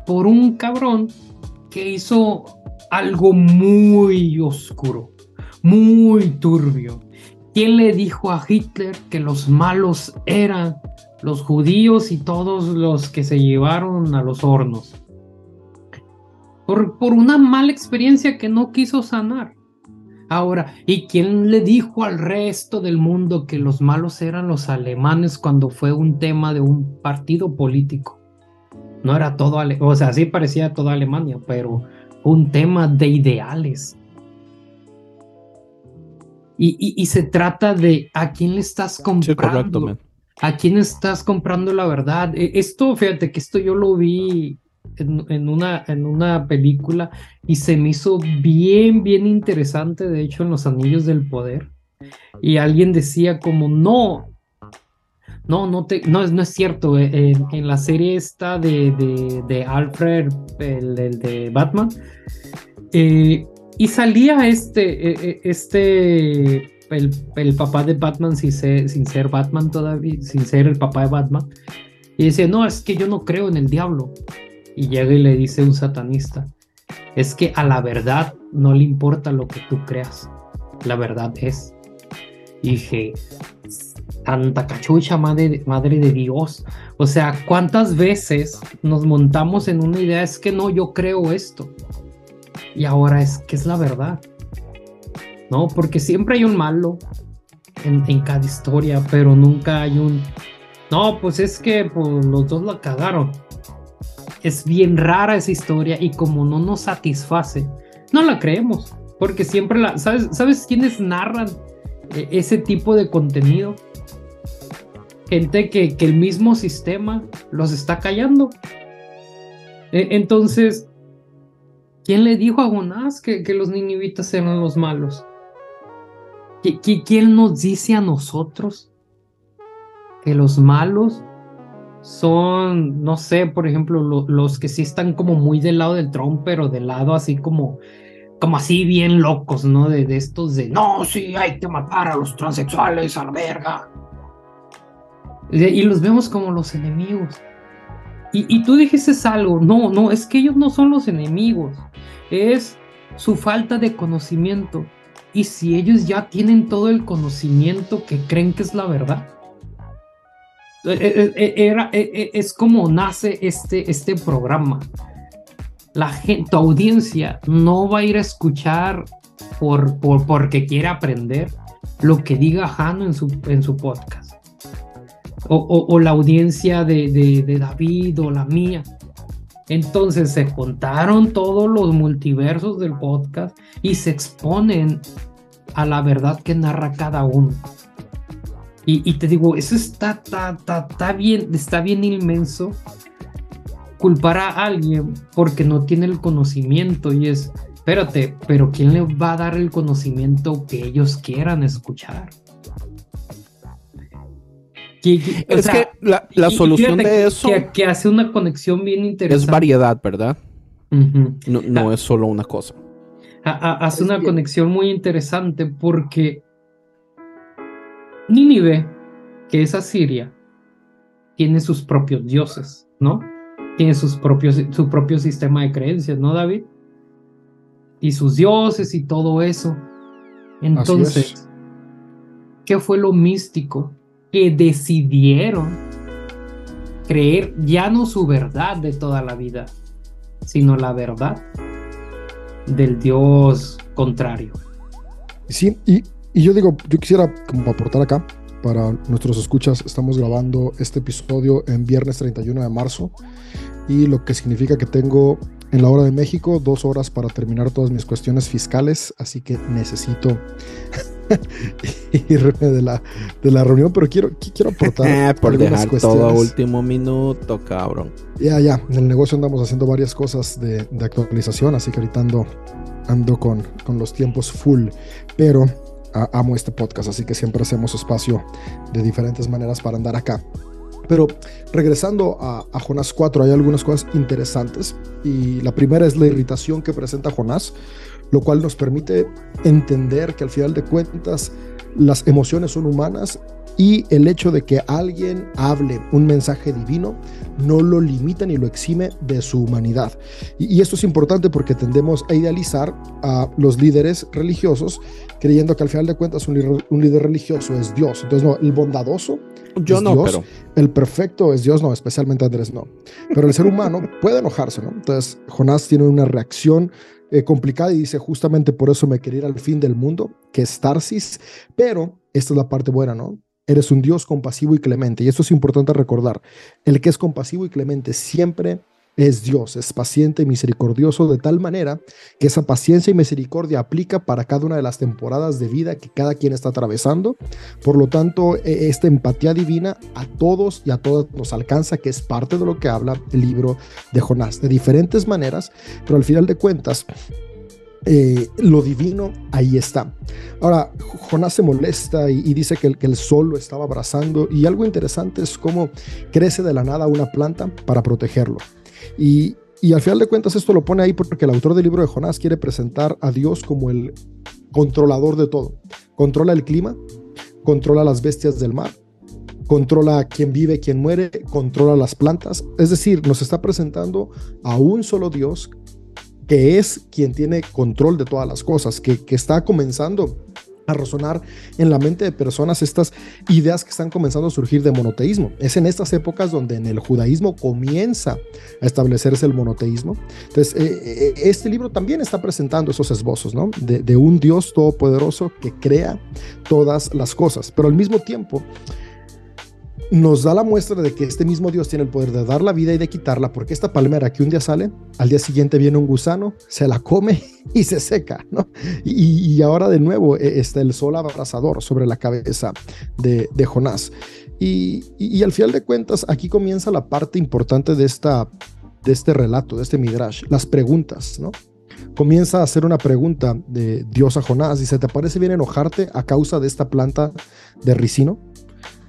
Por un cabrón que hizo algo muy oscuro, muy turbio. ¿Quién le dijo a Hitler que los malos eran los judíos y todos los que se llevaron a los hornos? Por, por una mala experiencia que no quiso sanar. Ahora, ¿y quién le dijo al resto del mundo que los malos eran los alemanes cuando fue un tema de un partido político? No era todo, Ale o sea, sí parecía toda Alemania, pero un tema de ideales. Y, y, y, se trata de a quién le estás comprando. Sí, correcto, man. a quién estás comprando la verdad. Esto, fíjate que esto yo lo vi en, en, una, en una película y se me hizo bien, bien interesante, de hecho, en Los Anillos del Poder. Y alguien decía como, no, no, no, te, no, no es cierto. En, en la serie esta de, de, de Alfred, el, el, de Batman, eh, y salía este, este, el, el, papá de Batman sin ser, sin ser Batman todavía, sin ser el papá de Batman, y dice, no, es que yo no creo en el diablo. Y llega y le dice un satanista, es que a la verdad no le importa lo que tú creas, la verdad es. Y dije, tanta cachucha, madre, madre de Dios. O sea, ¿cuántas veces nos montamos en una idea? Es que no, yo creo esto. Y ahora es que es la verdad. ¿No? Porque siempre hay un malo en, cada historia, pero nunca hay un... No, pues es que pues, los dos la cagaron. Es bien rara esa historia y como no nos satisface, no la creemos. Porque siempre la... ¿Sabes, ¿sabes quiénes narran ese tipo de contenido? Gente que, que el mismo sistema los está callando. E entonces, ¿quién le dijo a Jonás que, que los ninivitas eran los malos? ¿Quién nos dice a nosotros que los malos son, no sé, por ejemplo, lo, los que sí están como muy del lado del Trump, pero del lado así como, como así bien locos, ¿no? De, de estos de, no, sí, hay que matar a los transexuales, a la verga. Y, los vemos como los enemigos. Y, tú dijiste algo, no, no, es que ellos no son los enemigos, es su falta de conocimiento. Y si ellos ya tienen todo el conocimiento que creen que es la verdad, era, es como nace este, este programa. La gente, tu audiencia no va a ir a escuchar por, por, porque quiere aprender lo que diga Jano en su, en su podcast. O, la audiencia de David o la mía. Entonces se contaron todos los multiversos del podcast y se exponen a la verdad que narra cada uno. Y, y te digo, eso está, está, está, está bien, está bien inmenso culpar a alguien porque no tiene el conocimiento y es, espérate, pero ¿quién le va a dar el conocimiento que ellos quieran escuchar? Que- Es sea, que la, la y- y solución de eso Que, que hace una conexión bien es interesante. variedad, ¿verdad? No, no Ah. es solo una cosa. Ha- ha- hace Es una conexión muy interesante porque Nínive, que es Asiria, tiene sus propios dioses, ¿no? Tiene sus propios, su propio sistema de creencias, ¿no, David? Y sus dioses y todo eso. Entonces, ¿qué fue lo místico? Que decidieron creer ya no su verdad de toda la vida, sino la verdad del Dios contrario. Sí, y, yo digo, yo quisiera como aportar acá para nuestros escuchas, estamos grabando este episodio en viernes 31 de marzo y lo que significa que tengo en la hora de México dos horas para terminar todas mis cuestiones fiscales, así que necesito irme de la, de la reunión, pero quiero, qui- quiero aportar Eh, por algunas dejar todo a cuestiones. último minuto, cabrón. Ya, ya, en el negocio andamos haciendo varias cosas de, de actualización, así que ahorita ando, ando con, con los tiempos full, pero a- amo este podcast, así que siempre hacemos espacio de diferentes maneras para andar acá. Pero regresando a, a Jonás 4, hay algunas cosas interesantes y la primera es la irritación que presenta Jonás, lo cual nos permite entender que al final de cuentas las emociones son humanas y el hecho de que alguien hable un mensaje divino no lo limita ni lo exime de su humanidad. Y, y esto es importante porque tendemos a idealizar a los líderes religiosos creyendo que al final de cuentas un, líder- un líder religioso es Dios. Entonces, no, el bondadoso, Yo Es no, Dios. pero el perfecto es Dios, no, especialmente Andrés no. Pero el ser humano puede enojarse, ¿no? Entonces, Jonás tiene una reacción eh, complicada y dice, justamente por eso me quería ir al fin del mundo, que es Tarsis, pero esta es la parte buena, ¿no? Eres un Dios compasivo y clemente, y esto es importante recordar. El que es compasivo y clemente siempre es Dios, es paciente y misericordioso de tal manera que esa paciencia y misericordia aplica para cada una de las temporadas de vida que cada quien está atravesando. Por lo tanto, e- esta empatía divina a todos y a todas nos alcanza, que es parte de lo que habla el libro de Jonás, de diferentes maneras, pero al final de cuentas, eh, lo divino ahí está. Ahora, Jonás se molesta y, dice que el, que el sol lo estaba abrazando y algo interesante es cómo crece de la nada una planta para protegerlo. Y, y al final de cuentas esto lo pone ahí porque el autor del libro de Jonás quiere presentar a Dios como el controlador de todo. Controla el clima, controla las bestias del mar, controla quién vive, quién muere, controla las plantas. Es decir, nos está presentando a un solo Dios que es quien tiene control de todas las cosas, que, que está comenzando a resonar en la mente de personas estas ideas que están comenzando a surgir de monoteísmo. Es en estas épocas donde en el judaísmo comienza a establecerse el monoteísmo. Entonces, eh, eh, este libro también está presentando esos esbozos, ¿no? De, de un Dios todopoderoso que crea todas las cosas, pero al mismo tiempo nos da la muestra de que este mismo Dios tiene el poder de dar la vida y de quitarla, porque esta palmera que un día sale, al día siguiente viene un gusano, se la come y se seca, ¿no? Y, ahora de nuevo eh, está el sol abrasador sobre la cabeza de, Jonás. Y al final de cuentas, aquí comienza la parte importante de, esta, de este relato, de este midrash, las preguntas, ¿no? Comienza a hacer una pregunta de Dios a Jonás, dice, ¿te parece bien enojarte a causa de esta planta de ricino?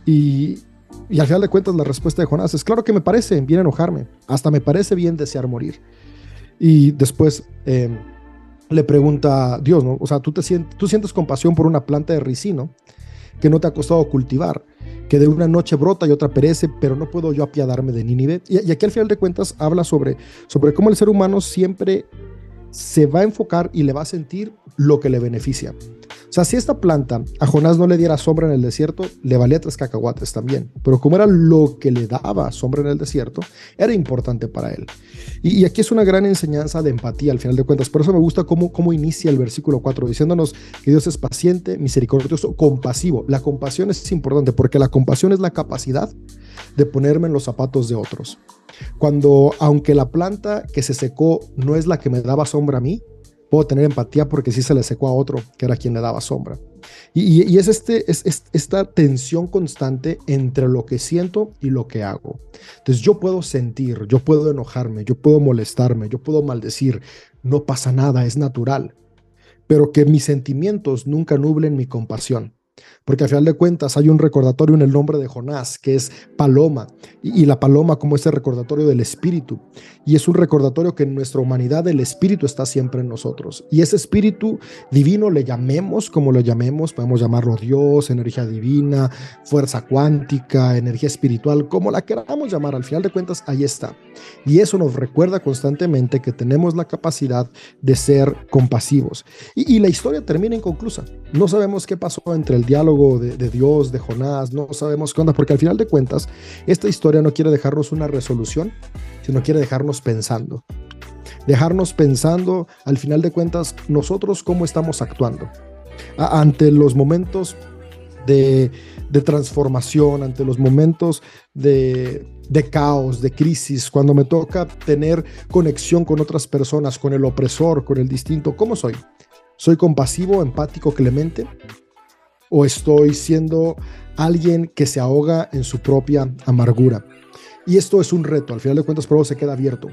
Y, y al final de cuentas la respuesta de Jonás es, claro que me parece bien enojarme, hasta me parece bien desear morir. Y después eh, le pregunta a Dios, ¿no? O sea, ¿tú, te sientes, tú sientes compasión por una planta de ricino que no te ha costado cultivar, que de una noche brota y otra perece, pero no puedo yo apiadarme de Nínive. Y, y aquí al final de cuentas habla sobre, sobre cómo el ser humano siempre se va a enfocar y le va a sentir lo que le beneficia. O sea, si esta planta a Jonás no le diera sombra en el desierto, le valía tres cacahuates también. Pero como era lo que le daba sombra en el desierto, era importante para él. Y, aquí es una gran enseñanza de empatía al final de cuentas. Por eso me gusta cómo, cómo inicia el versículo 4, diciéndonos que Dios es paciente, misericordioso, compasivo. La compasión es importante porque la compasión es la capacidad de ponerme en los zapatos de otros. Cuando, aunque la planta que se secó no es la que me daba sombra a mí, puedo tener empatía porque sí se le secó a otro, que era quien le daba sombra. Y, es, este, es, esta tensión constante entre lo que siento y lo que hago. Entonces yo puedo sentir, yo puedo enojarme, yo puedo molestarme, yo puedo maldecir, no pasa nada, es natural. Pero que mis sentimientos nunca nublen mi compasión. Porque al final de cuentas hay un recordatorio en el nombre de Jonás, que es paloma, y, la paloma como ese recordatorio del espíritu. Y es un recordatorio que en nuestra humanidad el espíritu está siempre en nosotros. Y ese espíritu divino le llamemos como lo llamemos, podemos llamarlo Dios, energía divina, fuerza cuántica, energía espiritual, como la queramos llamar, al final de cuentas ahí está. Y eso nos recuerda constantemente que tenemos la capacidad de ser compasivos. Y, y la historia termina inconclusa. No sabemos qué pasó entre el diálogo de, Dios, de Jonás, no sabemos qué onda, porque al final de cuentas, esta historia no quiere dejarnos una resolución, sino quiere dejarnos pensando. Dejarnos pensando, al final de cuentas, nosotros cómo estamos actuando ante los momentos de, transformación, ante los momentos de, de, caos, de crisis, cuando me toca tener conexión con otras personas, con el opresor, con el distinto, ¿cómo soy? ¿Soy compasivo, empático, clemente? O estoy siendo alguien que se ahoga en su propia amargura. Y esto es un reto, al final de cuentas, pero se queda abierto,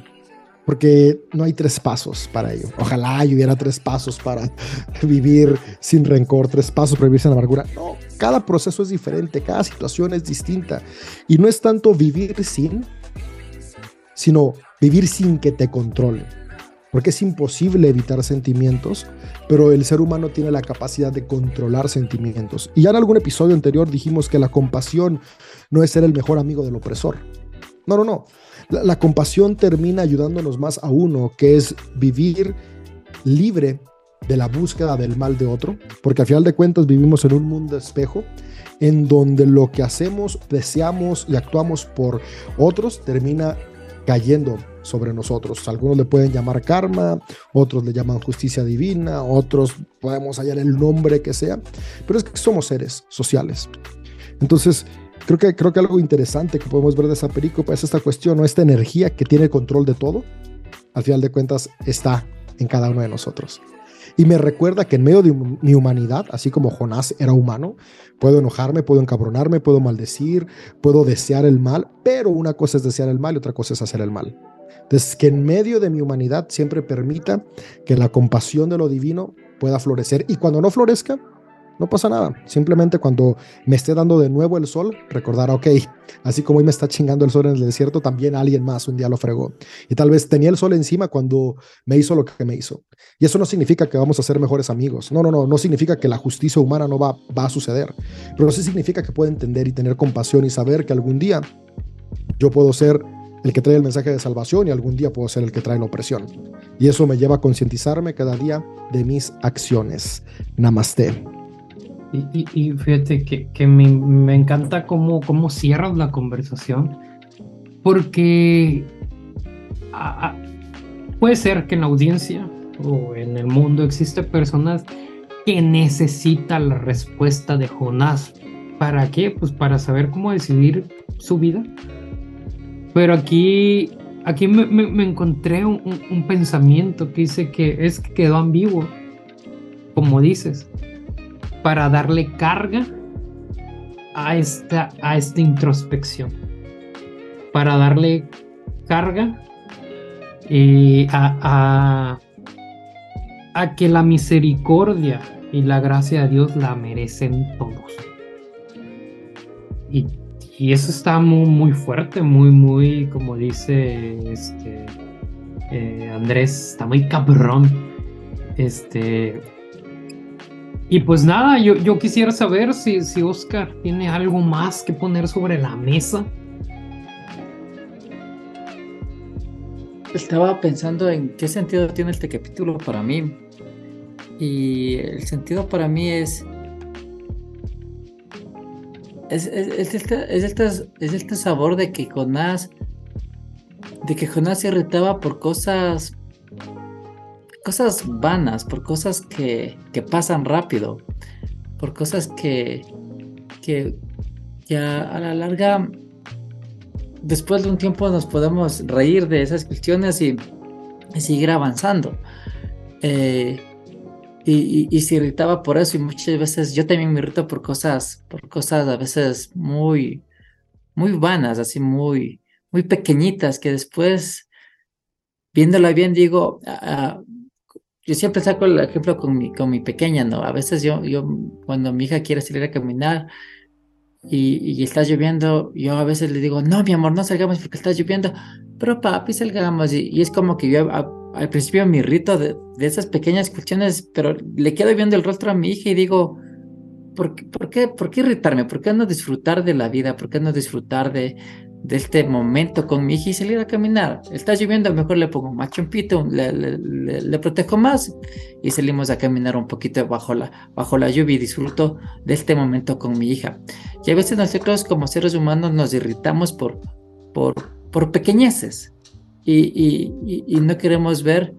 porque no hay tres pasos para ello. Ojalá hubiera tres pasos para vivir sin rencor, tres pasos para vivir sin amargura. No, cada proceso es diferente, cada situación es distinta. Y no es tanto vivir sin, sino vivir sin que te controle porque es imposible evitar sentimientos, pero el ser humano tiene la capacidad de controlar sentimientos. Y ya en algún episodio anterior dijimos que la compasión no es ser el mejor amigo del opresor. No, no, no. La, compasión termina ayudándonos más a uno, que es vivir libre de la búsqueda del mal de otro, porque al final de cuentas vivimos en un mundo espejo en donde lo que hacemos, deseamos y actuamos por otros termina cayendo sobre nosotros. Algunos le pueden llamar karma, otros le llaman justicia divina, otros podemos hallar el nombre que sea, pero es que somos seres sociales. Entonces, creo que, creo que algo interesante que podemos ver de esa película es esta cuestión, o esta energía que tiene control de todo, al final de cuentas está en cada uno de nosotros. Y me recuerda que en medio de mi humanidad, así como Jonás era humano, puedo enojarme, puedo encabronarme, puedo maldecir, puedo desear el mal, pero una cosa es desear el mal y otra cosa es hacer el mal. Entonces, que en medio de mi humanidad siempre permita que la compasión de lo divino pueda florecer. Y cuando no florezca, no pasa nada. Simplemente cuando me esté dando de nuevo el sol, recordar, ok, así como hoy me está chingando el sol en el desierto, también alguien más un día lo fregó. Y tal vez tenía el sol encima cuando me hizo lo que me hizo. Y eso no significa que vamos a ser mejores amigos. No, no, no, no significa que la justicia humana no va, va a suceder. Pero sí significa que puedo entender y tener compasión y saber que algún día yo puedo ser el que trae el mensaje de salvación y algún día puedo ser el que trae la opresión. Y eso me lleva a concientizarme cada día de mis acciones. Namaste. Y, fíjate que, me, encanta cómo, cierras la conversación, porque puede ser que en la audiencia o en el mundo existen personas que necesitan la respuesta de Jonás. ¿Para qué? Pues para saber cómo decidir su vida pero aquí, aquí me, encontré un, pensamiento que dice que es que quedó ambiguo, como dices, para darle carga a esta, a esta introspección, para darle carga eh, a, a, a que la misericordia y la gracia de Dios la merecen todos. Y y eso está muy, muy fuerte, muy, muy, como dice este, eh, Andrés, está muy cabrón. Este. Y pues nada, yo, yo quisiera saber si, si Oscar tiene algo más que poner sobre la mesa. Estaba pensando en qué sentido tiene este capítulo para mí. y el sentido para mí es es, es, este, es, es sabor de que Jonás de que Jonás se irritaba por cosas cosas vanas, por cosas que, que pasan rápido, por cosas que, que, que a, la larga, después de un tiempo nos podemos reír de esas cuestiones y, seguir avanzando. Eh, y, y, se irritaba por eso y muchas veces yo también me irrito por cosas, por cosas a veces muy, muy vanas, así muy, muy pequeñitas que después, viéndola bien, digo, ah, yo siempre saco el ejemplo con mi, con mi pequeña, ¿no? A veces yo, yo, cuando mi hija quiere salir a caminar y, y, está lloviendo, yo a veces le digo, no, mi amor, no salgamos porque está lloviendo, pero papi, salgamos. Y, y es como que yo al principio me irrito de, esas pequeñas cuestiones, pero le quedo viendo el rostro a mi hija y digo, ¿por, por, qué, ¿por qué irritarme? ¿Por qué no disfrutar de la vida? ¿Por qué no disfrutar de, este momento con mi hija y salir a caminar. Está lloviendo, mejor le pongo más chumpito, le, le, protejo más y salimos a caminar un poquito bajo la, bajo la lluvia y disfruto de este momento con mi hija. Y a veces nosotros como seres humanos nos irritamos por, por, por pequeñeces y, y, y no queremos ver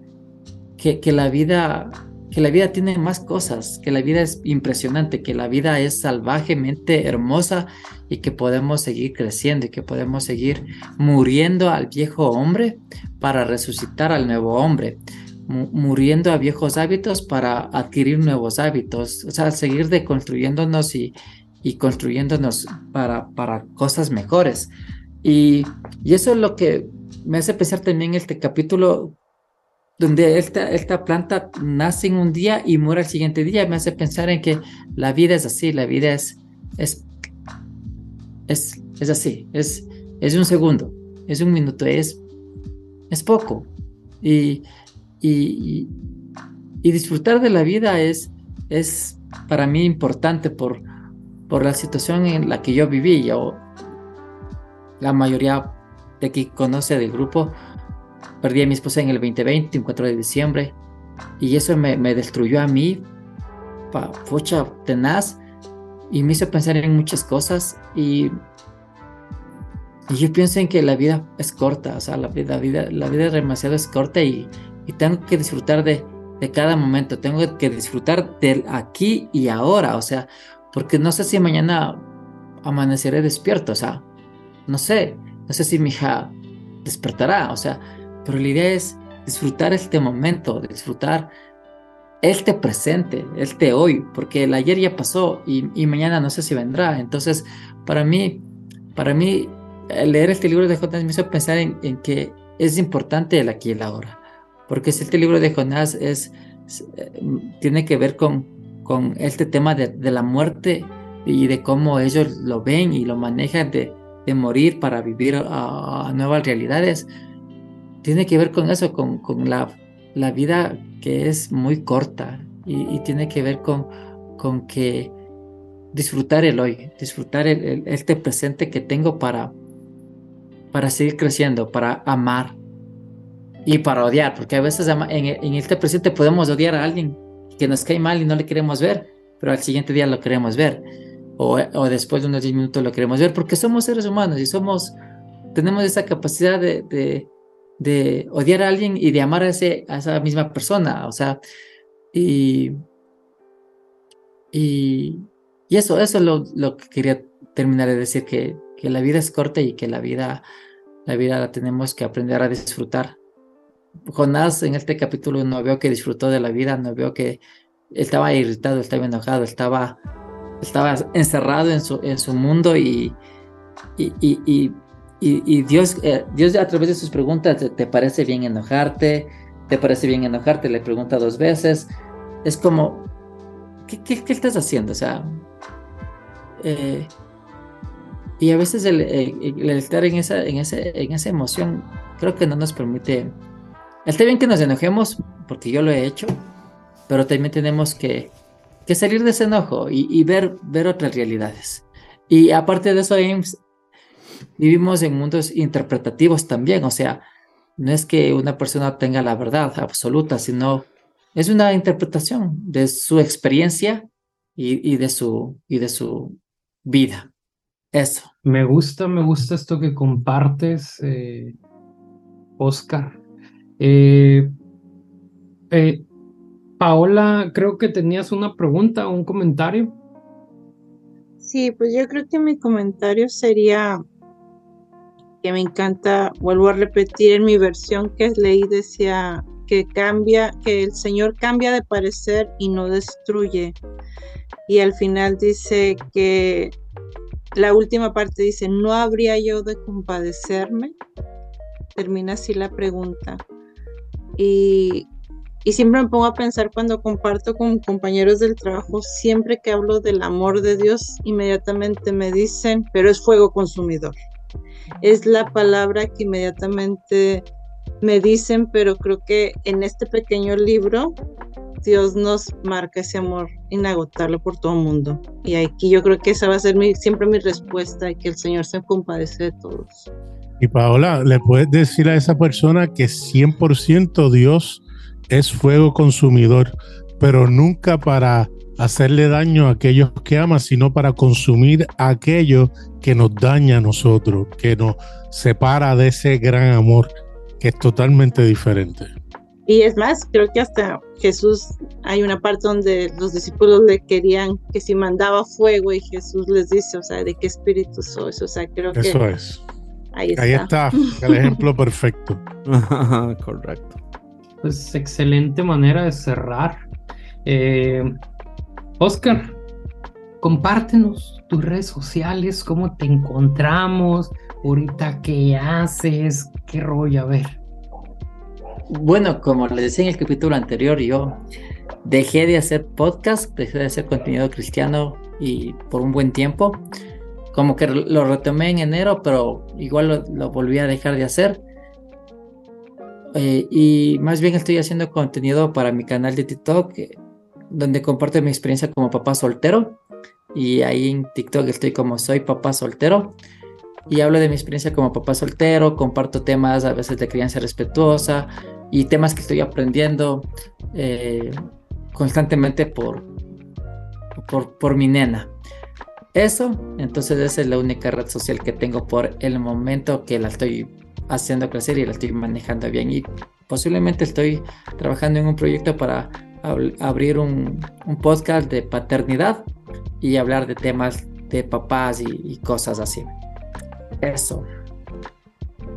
que, que la vida que la vida tiene más cosas, que la vida es impresionante, que la vida es salvajemente hermosa y que podemos seguir creciendo y que podemos seguir muriendo al viejo hombre para resucitar al nuevo hombre, muriendo a viejos hábitos para adquirir nuevos hábitos, o sea, seguir deconstruyéndonos y, y construyéndonos para, para cosas mejores. Y, y eso es lo que me hace pensar también este capítulo donde esta, esta planta nace en un día y muere al siguiente día, me hace pensar en que la vida es así, la vida es, es, es, es así, es, es un segundo, es un minuto, es, es poco. Y, y, y, disfrutar de la vida es, es para mí importante por, por la situación en la que yo viví. Yo, la mayoría de que conoce del grupo, Perdí a mi esposa en el 2020, un 4 de diciembre, y eso me, destruyó a mí, pa, tenaz, y me hizo pensar en muchas cosas. Y, yo pienso en que la vida es corta, o sea, la, vida, la vida demasiado es corta y, y tengo que disfrutar de, de cada momento, tengo que disfrutar del aquí y ahora, o sea, porque no sé si mañana amaneceré despierto, o sea, no sé, no sé si mi hija despertará, o sea, pero la idea es disfrutar este momento, disfrutar este presente, este hoy, porque el ayer ya pasó y, mañana no sé si vendrá. Entonces, para mí, para mí, leer este libro de Jonás me hizo pensar en, que es importante el aquí y el ahora, porque este libro de Jonás es, eh, tiene que ver con, con este tema de, la muerte y de cómo ellos lo ven y lo manejan de, de morir para vivir a nuevas realidades tiene que ver con eso, con, con la, la, vida que es muy corta y, tiene que ver con, con que disfrutar el hoy, disfrutar el, este presente que tengo para, para seguir creciendo, para amar y para odiar, porque a veces en, en este presente podemos odiar a alguien que nos cae mal y no le queremos ver, pero al siguiente día lo queremos ver. O, o, después de unos 10 minutos lo queremos ver porque somos seres humanos y somos tenemos esa capacidad de, de odiar a alguien y de amar a, esa misma persona, o sea, y, y, eso, eso es lo, lo, que quería terminar de decir, que, que la vida es corta y que la vida, la vida la tenemos que aprender a disfrutar. Jonás en este capítulo no veo que disfrutó de la vida, no veo que estaba irritado, estaba enojado, estaba, estaba encerrado en su, en su mundo y, y, y, y, Dios, eh, Dios a través de sus preguntas, ¿te, parece bien enojarte? ¿Te parece bien enojarte? Le pregunta dos veces. Es como, ¿qué, qué, qué estás haciendo? O sea, eh, y a veces el, estar en esa, en, ese, en esa emoción creo que no nos permite... Está bien que nos enojemos, porque yo lo he hecho, pero también tenemos que, que salir de ese enojo y, ver, ver otras realidades. Y aparte de eso, Ames, vivimos en mundos interpretativos también, o sea, no es que una persona tenga la verdad absoluta, sino es una interpretación de su experiencia y, y, de, su, y de su vida. Eso. Me gusta, me gusta esto que compartes, eh, Oscar. Eh, eh, Paola, creo que tenías una pregunta o un comentario. Sí, pues yo creo que mi comentario sería que me encanta, vuelvo a repetir en mi versión que leí, decía que cambia, que el Señor cambia de parecer y no destruye. Y al final dice que la última parte dice, ¿no habría yo de compadecerme? Termina así la pregunta. Y, y siempre me pongo a pensar cuando comparto con compañeros del trabajo, siempre que hablo del amor de Dios, inmediatamente me dicen, pero es fuego consumidor. Es la palabra que inmediatamente me dicen, pero creo que en este pequeño libro Dios nos marca ese amor inagotable por todo el mundo. Y aquí yo creo que esa va a ser siempre mi respuesta y que el Señor se compadece de todos. Y Paola, ¿le puedes decir a esa persona que 100% Dios es fuego consumidor, pero nunca para hacerle daño a aquellos que ama, sino para consumir aquello que nos daña a nosotros, que nos separa de ese gran amor que es totalmente diferente. Y es más, creo que hasta Jesús, hay una parte donde los discípulos le querían que si mandaba fuego y Jesús les dice, o sea, de qué espíritu sois, o sea, creo que... Eso es. Ahí está. Ahí está, el ejemplo perfecto. Correcto. Pues excelente manera de cerrar. Eh, Oscar, compártenos tus redes sociales, cómo te encontramos, ahorita qué haces, qué rollo, a ver. Bueno, como les decía en el capítulo anterior, yo dejé de hacer podcast, dejé de hacer contenido cristiano y por un buen tiempo. Como que lo retomé en enero, pero igual lo, volví a dejar de hacer. Eh, y más bien estoy haciendo contenido para mi canal de TikTok, eh, donde comparto mi experiencia como papá soltero. Y ahí en TikTok estoy como soy papá soltero y hablo de mi experiencia como papá soltero, comparto temas a veces de crianza respetuosa y temas que estoy aprendiendo eh, constantemente por, por, por mi nena. Eso, entonces esa es la única red social que tengo por el momento que la estoy haciendo crecer y la estoy manejando bien. Y posiblemente estoy trabajando en un proyecto para abrir un, un podcast de paternidad y hablar de temas de papás y, y cosas así. Eso.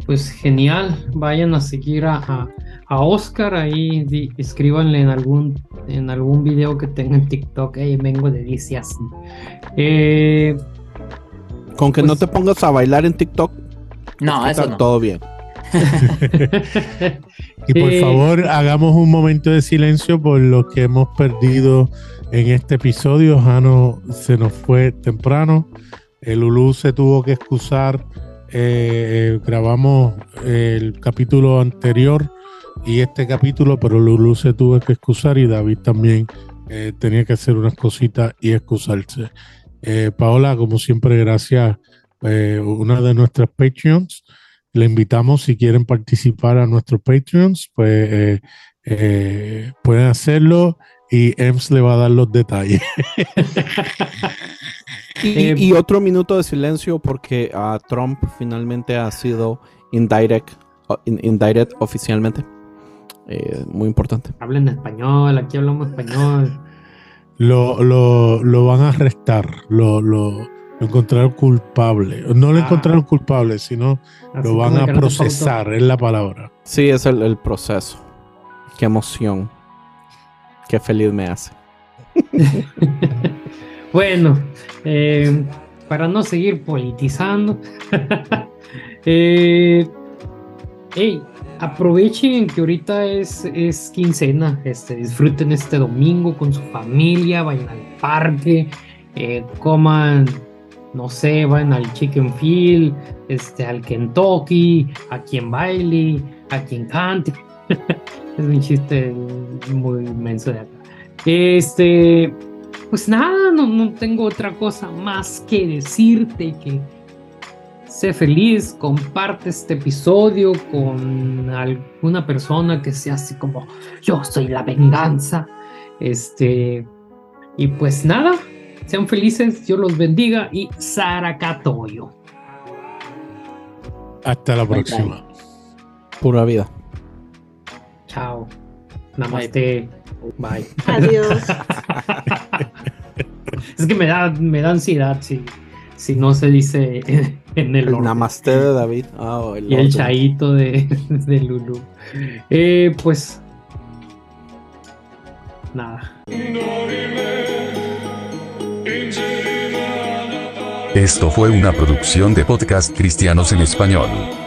Pues genial, vayan a seguir a, a, Oscar ahí, escríbanle en algún, en algún video que tenga en TikTok, ahí vengo de dice así. Eh, Con que no pues te pongas a bailar en TikTok, no, eso no. todo bien. y por eh, favor, hagamos un momento de silencio por lo que hemos perdido en este episodio. Jano se nos fue temprano. El Lulu se tuvo que excusar. Eh, grabamos el capítulo anterior y este capítulo, pero Lulu se tuvo que excusar y David también eh, tenía que hacer unas cositas y excusarse. Eh, Paola, como siempre, gracias. Una de nuestras Patreons. Le invitamos si quieren participar a nuestros Patreons, pues pueden hacerlo y EMS le va a dar los detalles. Eh, y, otro minuto de silencio porque a Trump finalmente ha sido indirect, indirect oficialmente. Eh, muy importante. Hablen español, aquí hablamos español. Lo, lo, lo van a arrestar, lo, lo, encontraron culpable. No lo ah. encontraron culpable, sino lo van a procesar, es la palabra. Sí, es el, el proceso. Qué emoción. Qué feliz me hace. Bueno, eh, para no seguir politizando, eh, aprovechen que ahorita es, es quincena, este, disfruten este domingo con su familia, vayan al parque, eh, coman, no sé, vayan al Chicken Field, este, al Kentucky, a quien baile, a quien cante. es un chiste muy inmenso de acá. Este, pues nada, no, no tengo otra cosa más que decirte que sé feliz, comparte este episodio con alguna persona que sea así como yo soy la venganza. Este, y pues nada, sean felices, Dios los bendiga y Saracatoyo. Hasta la Bye, próxima. Pura vida. Chao. Namaste. Bye. Adiós. es que me da, me da ansiedad si, si no se dice en, en el El orden. namaste de David. Ah, o el y el chaito de, de Lulu. Eh, pues nada. Esto fue una producción de podcast cristianos en español.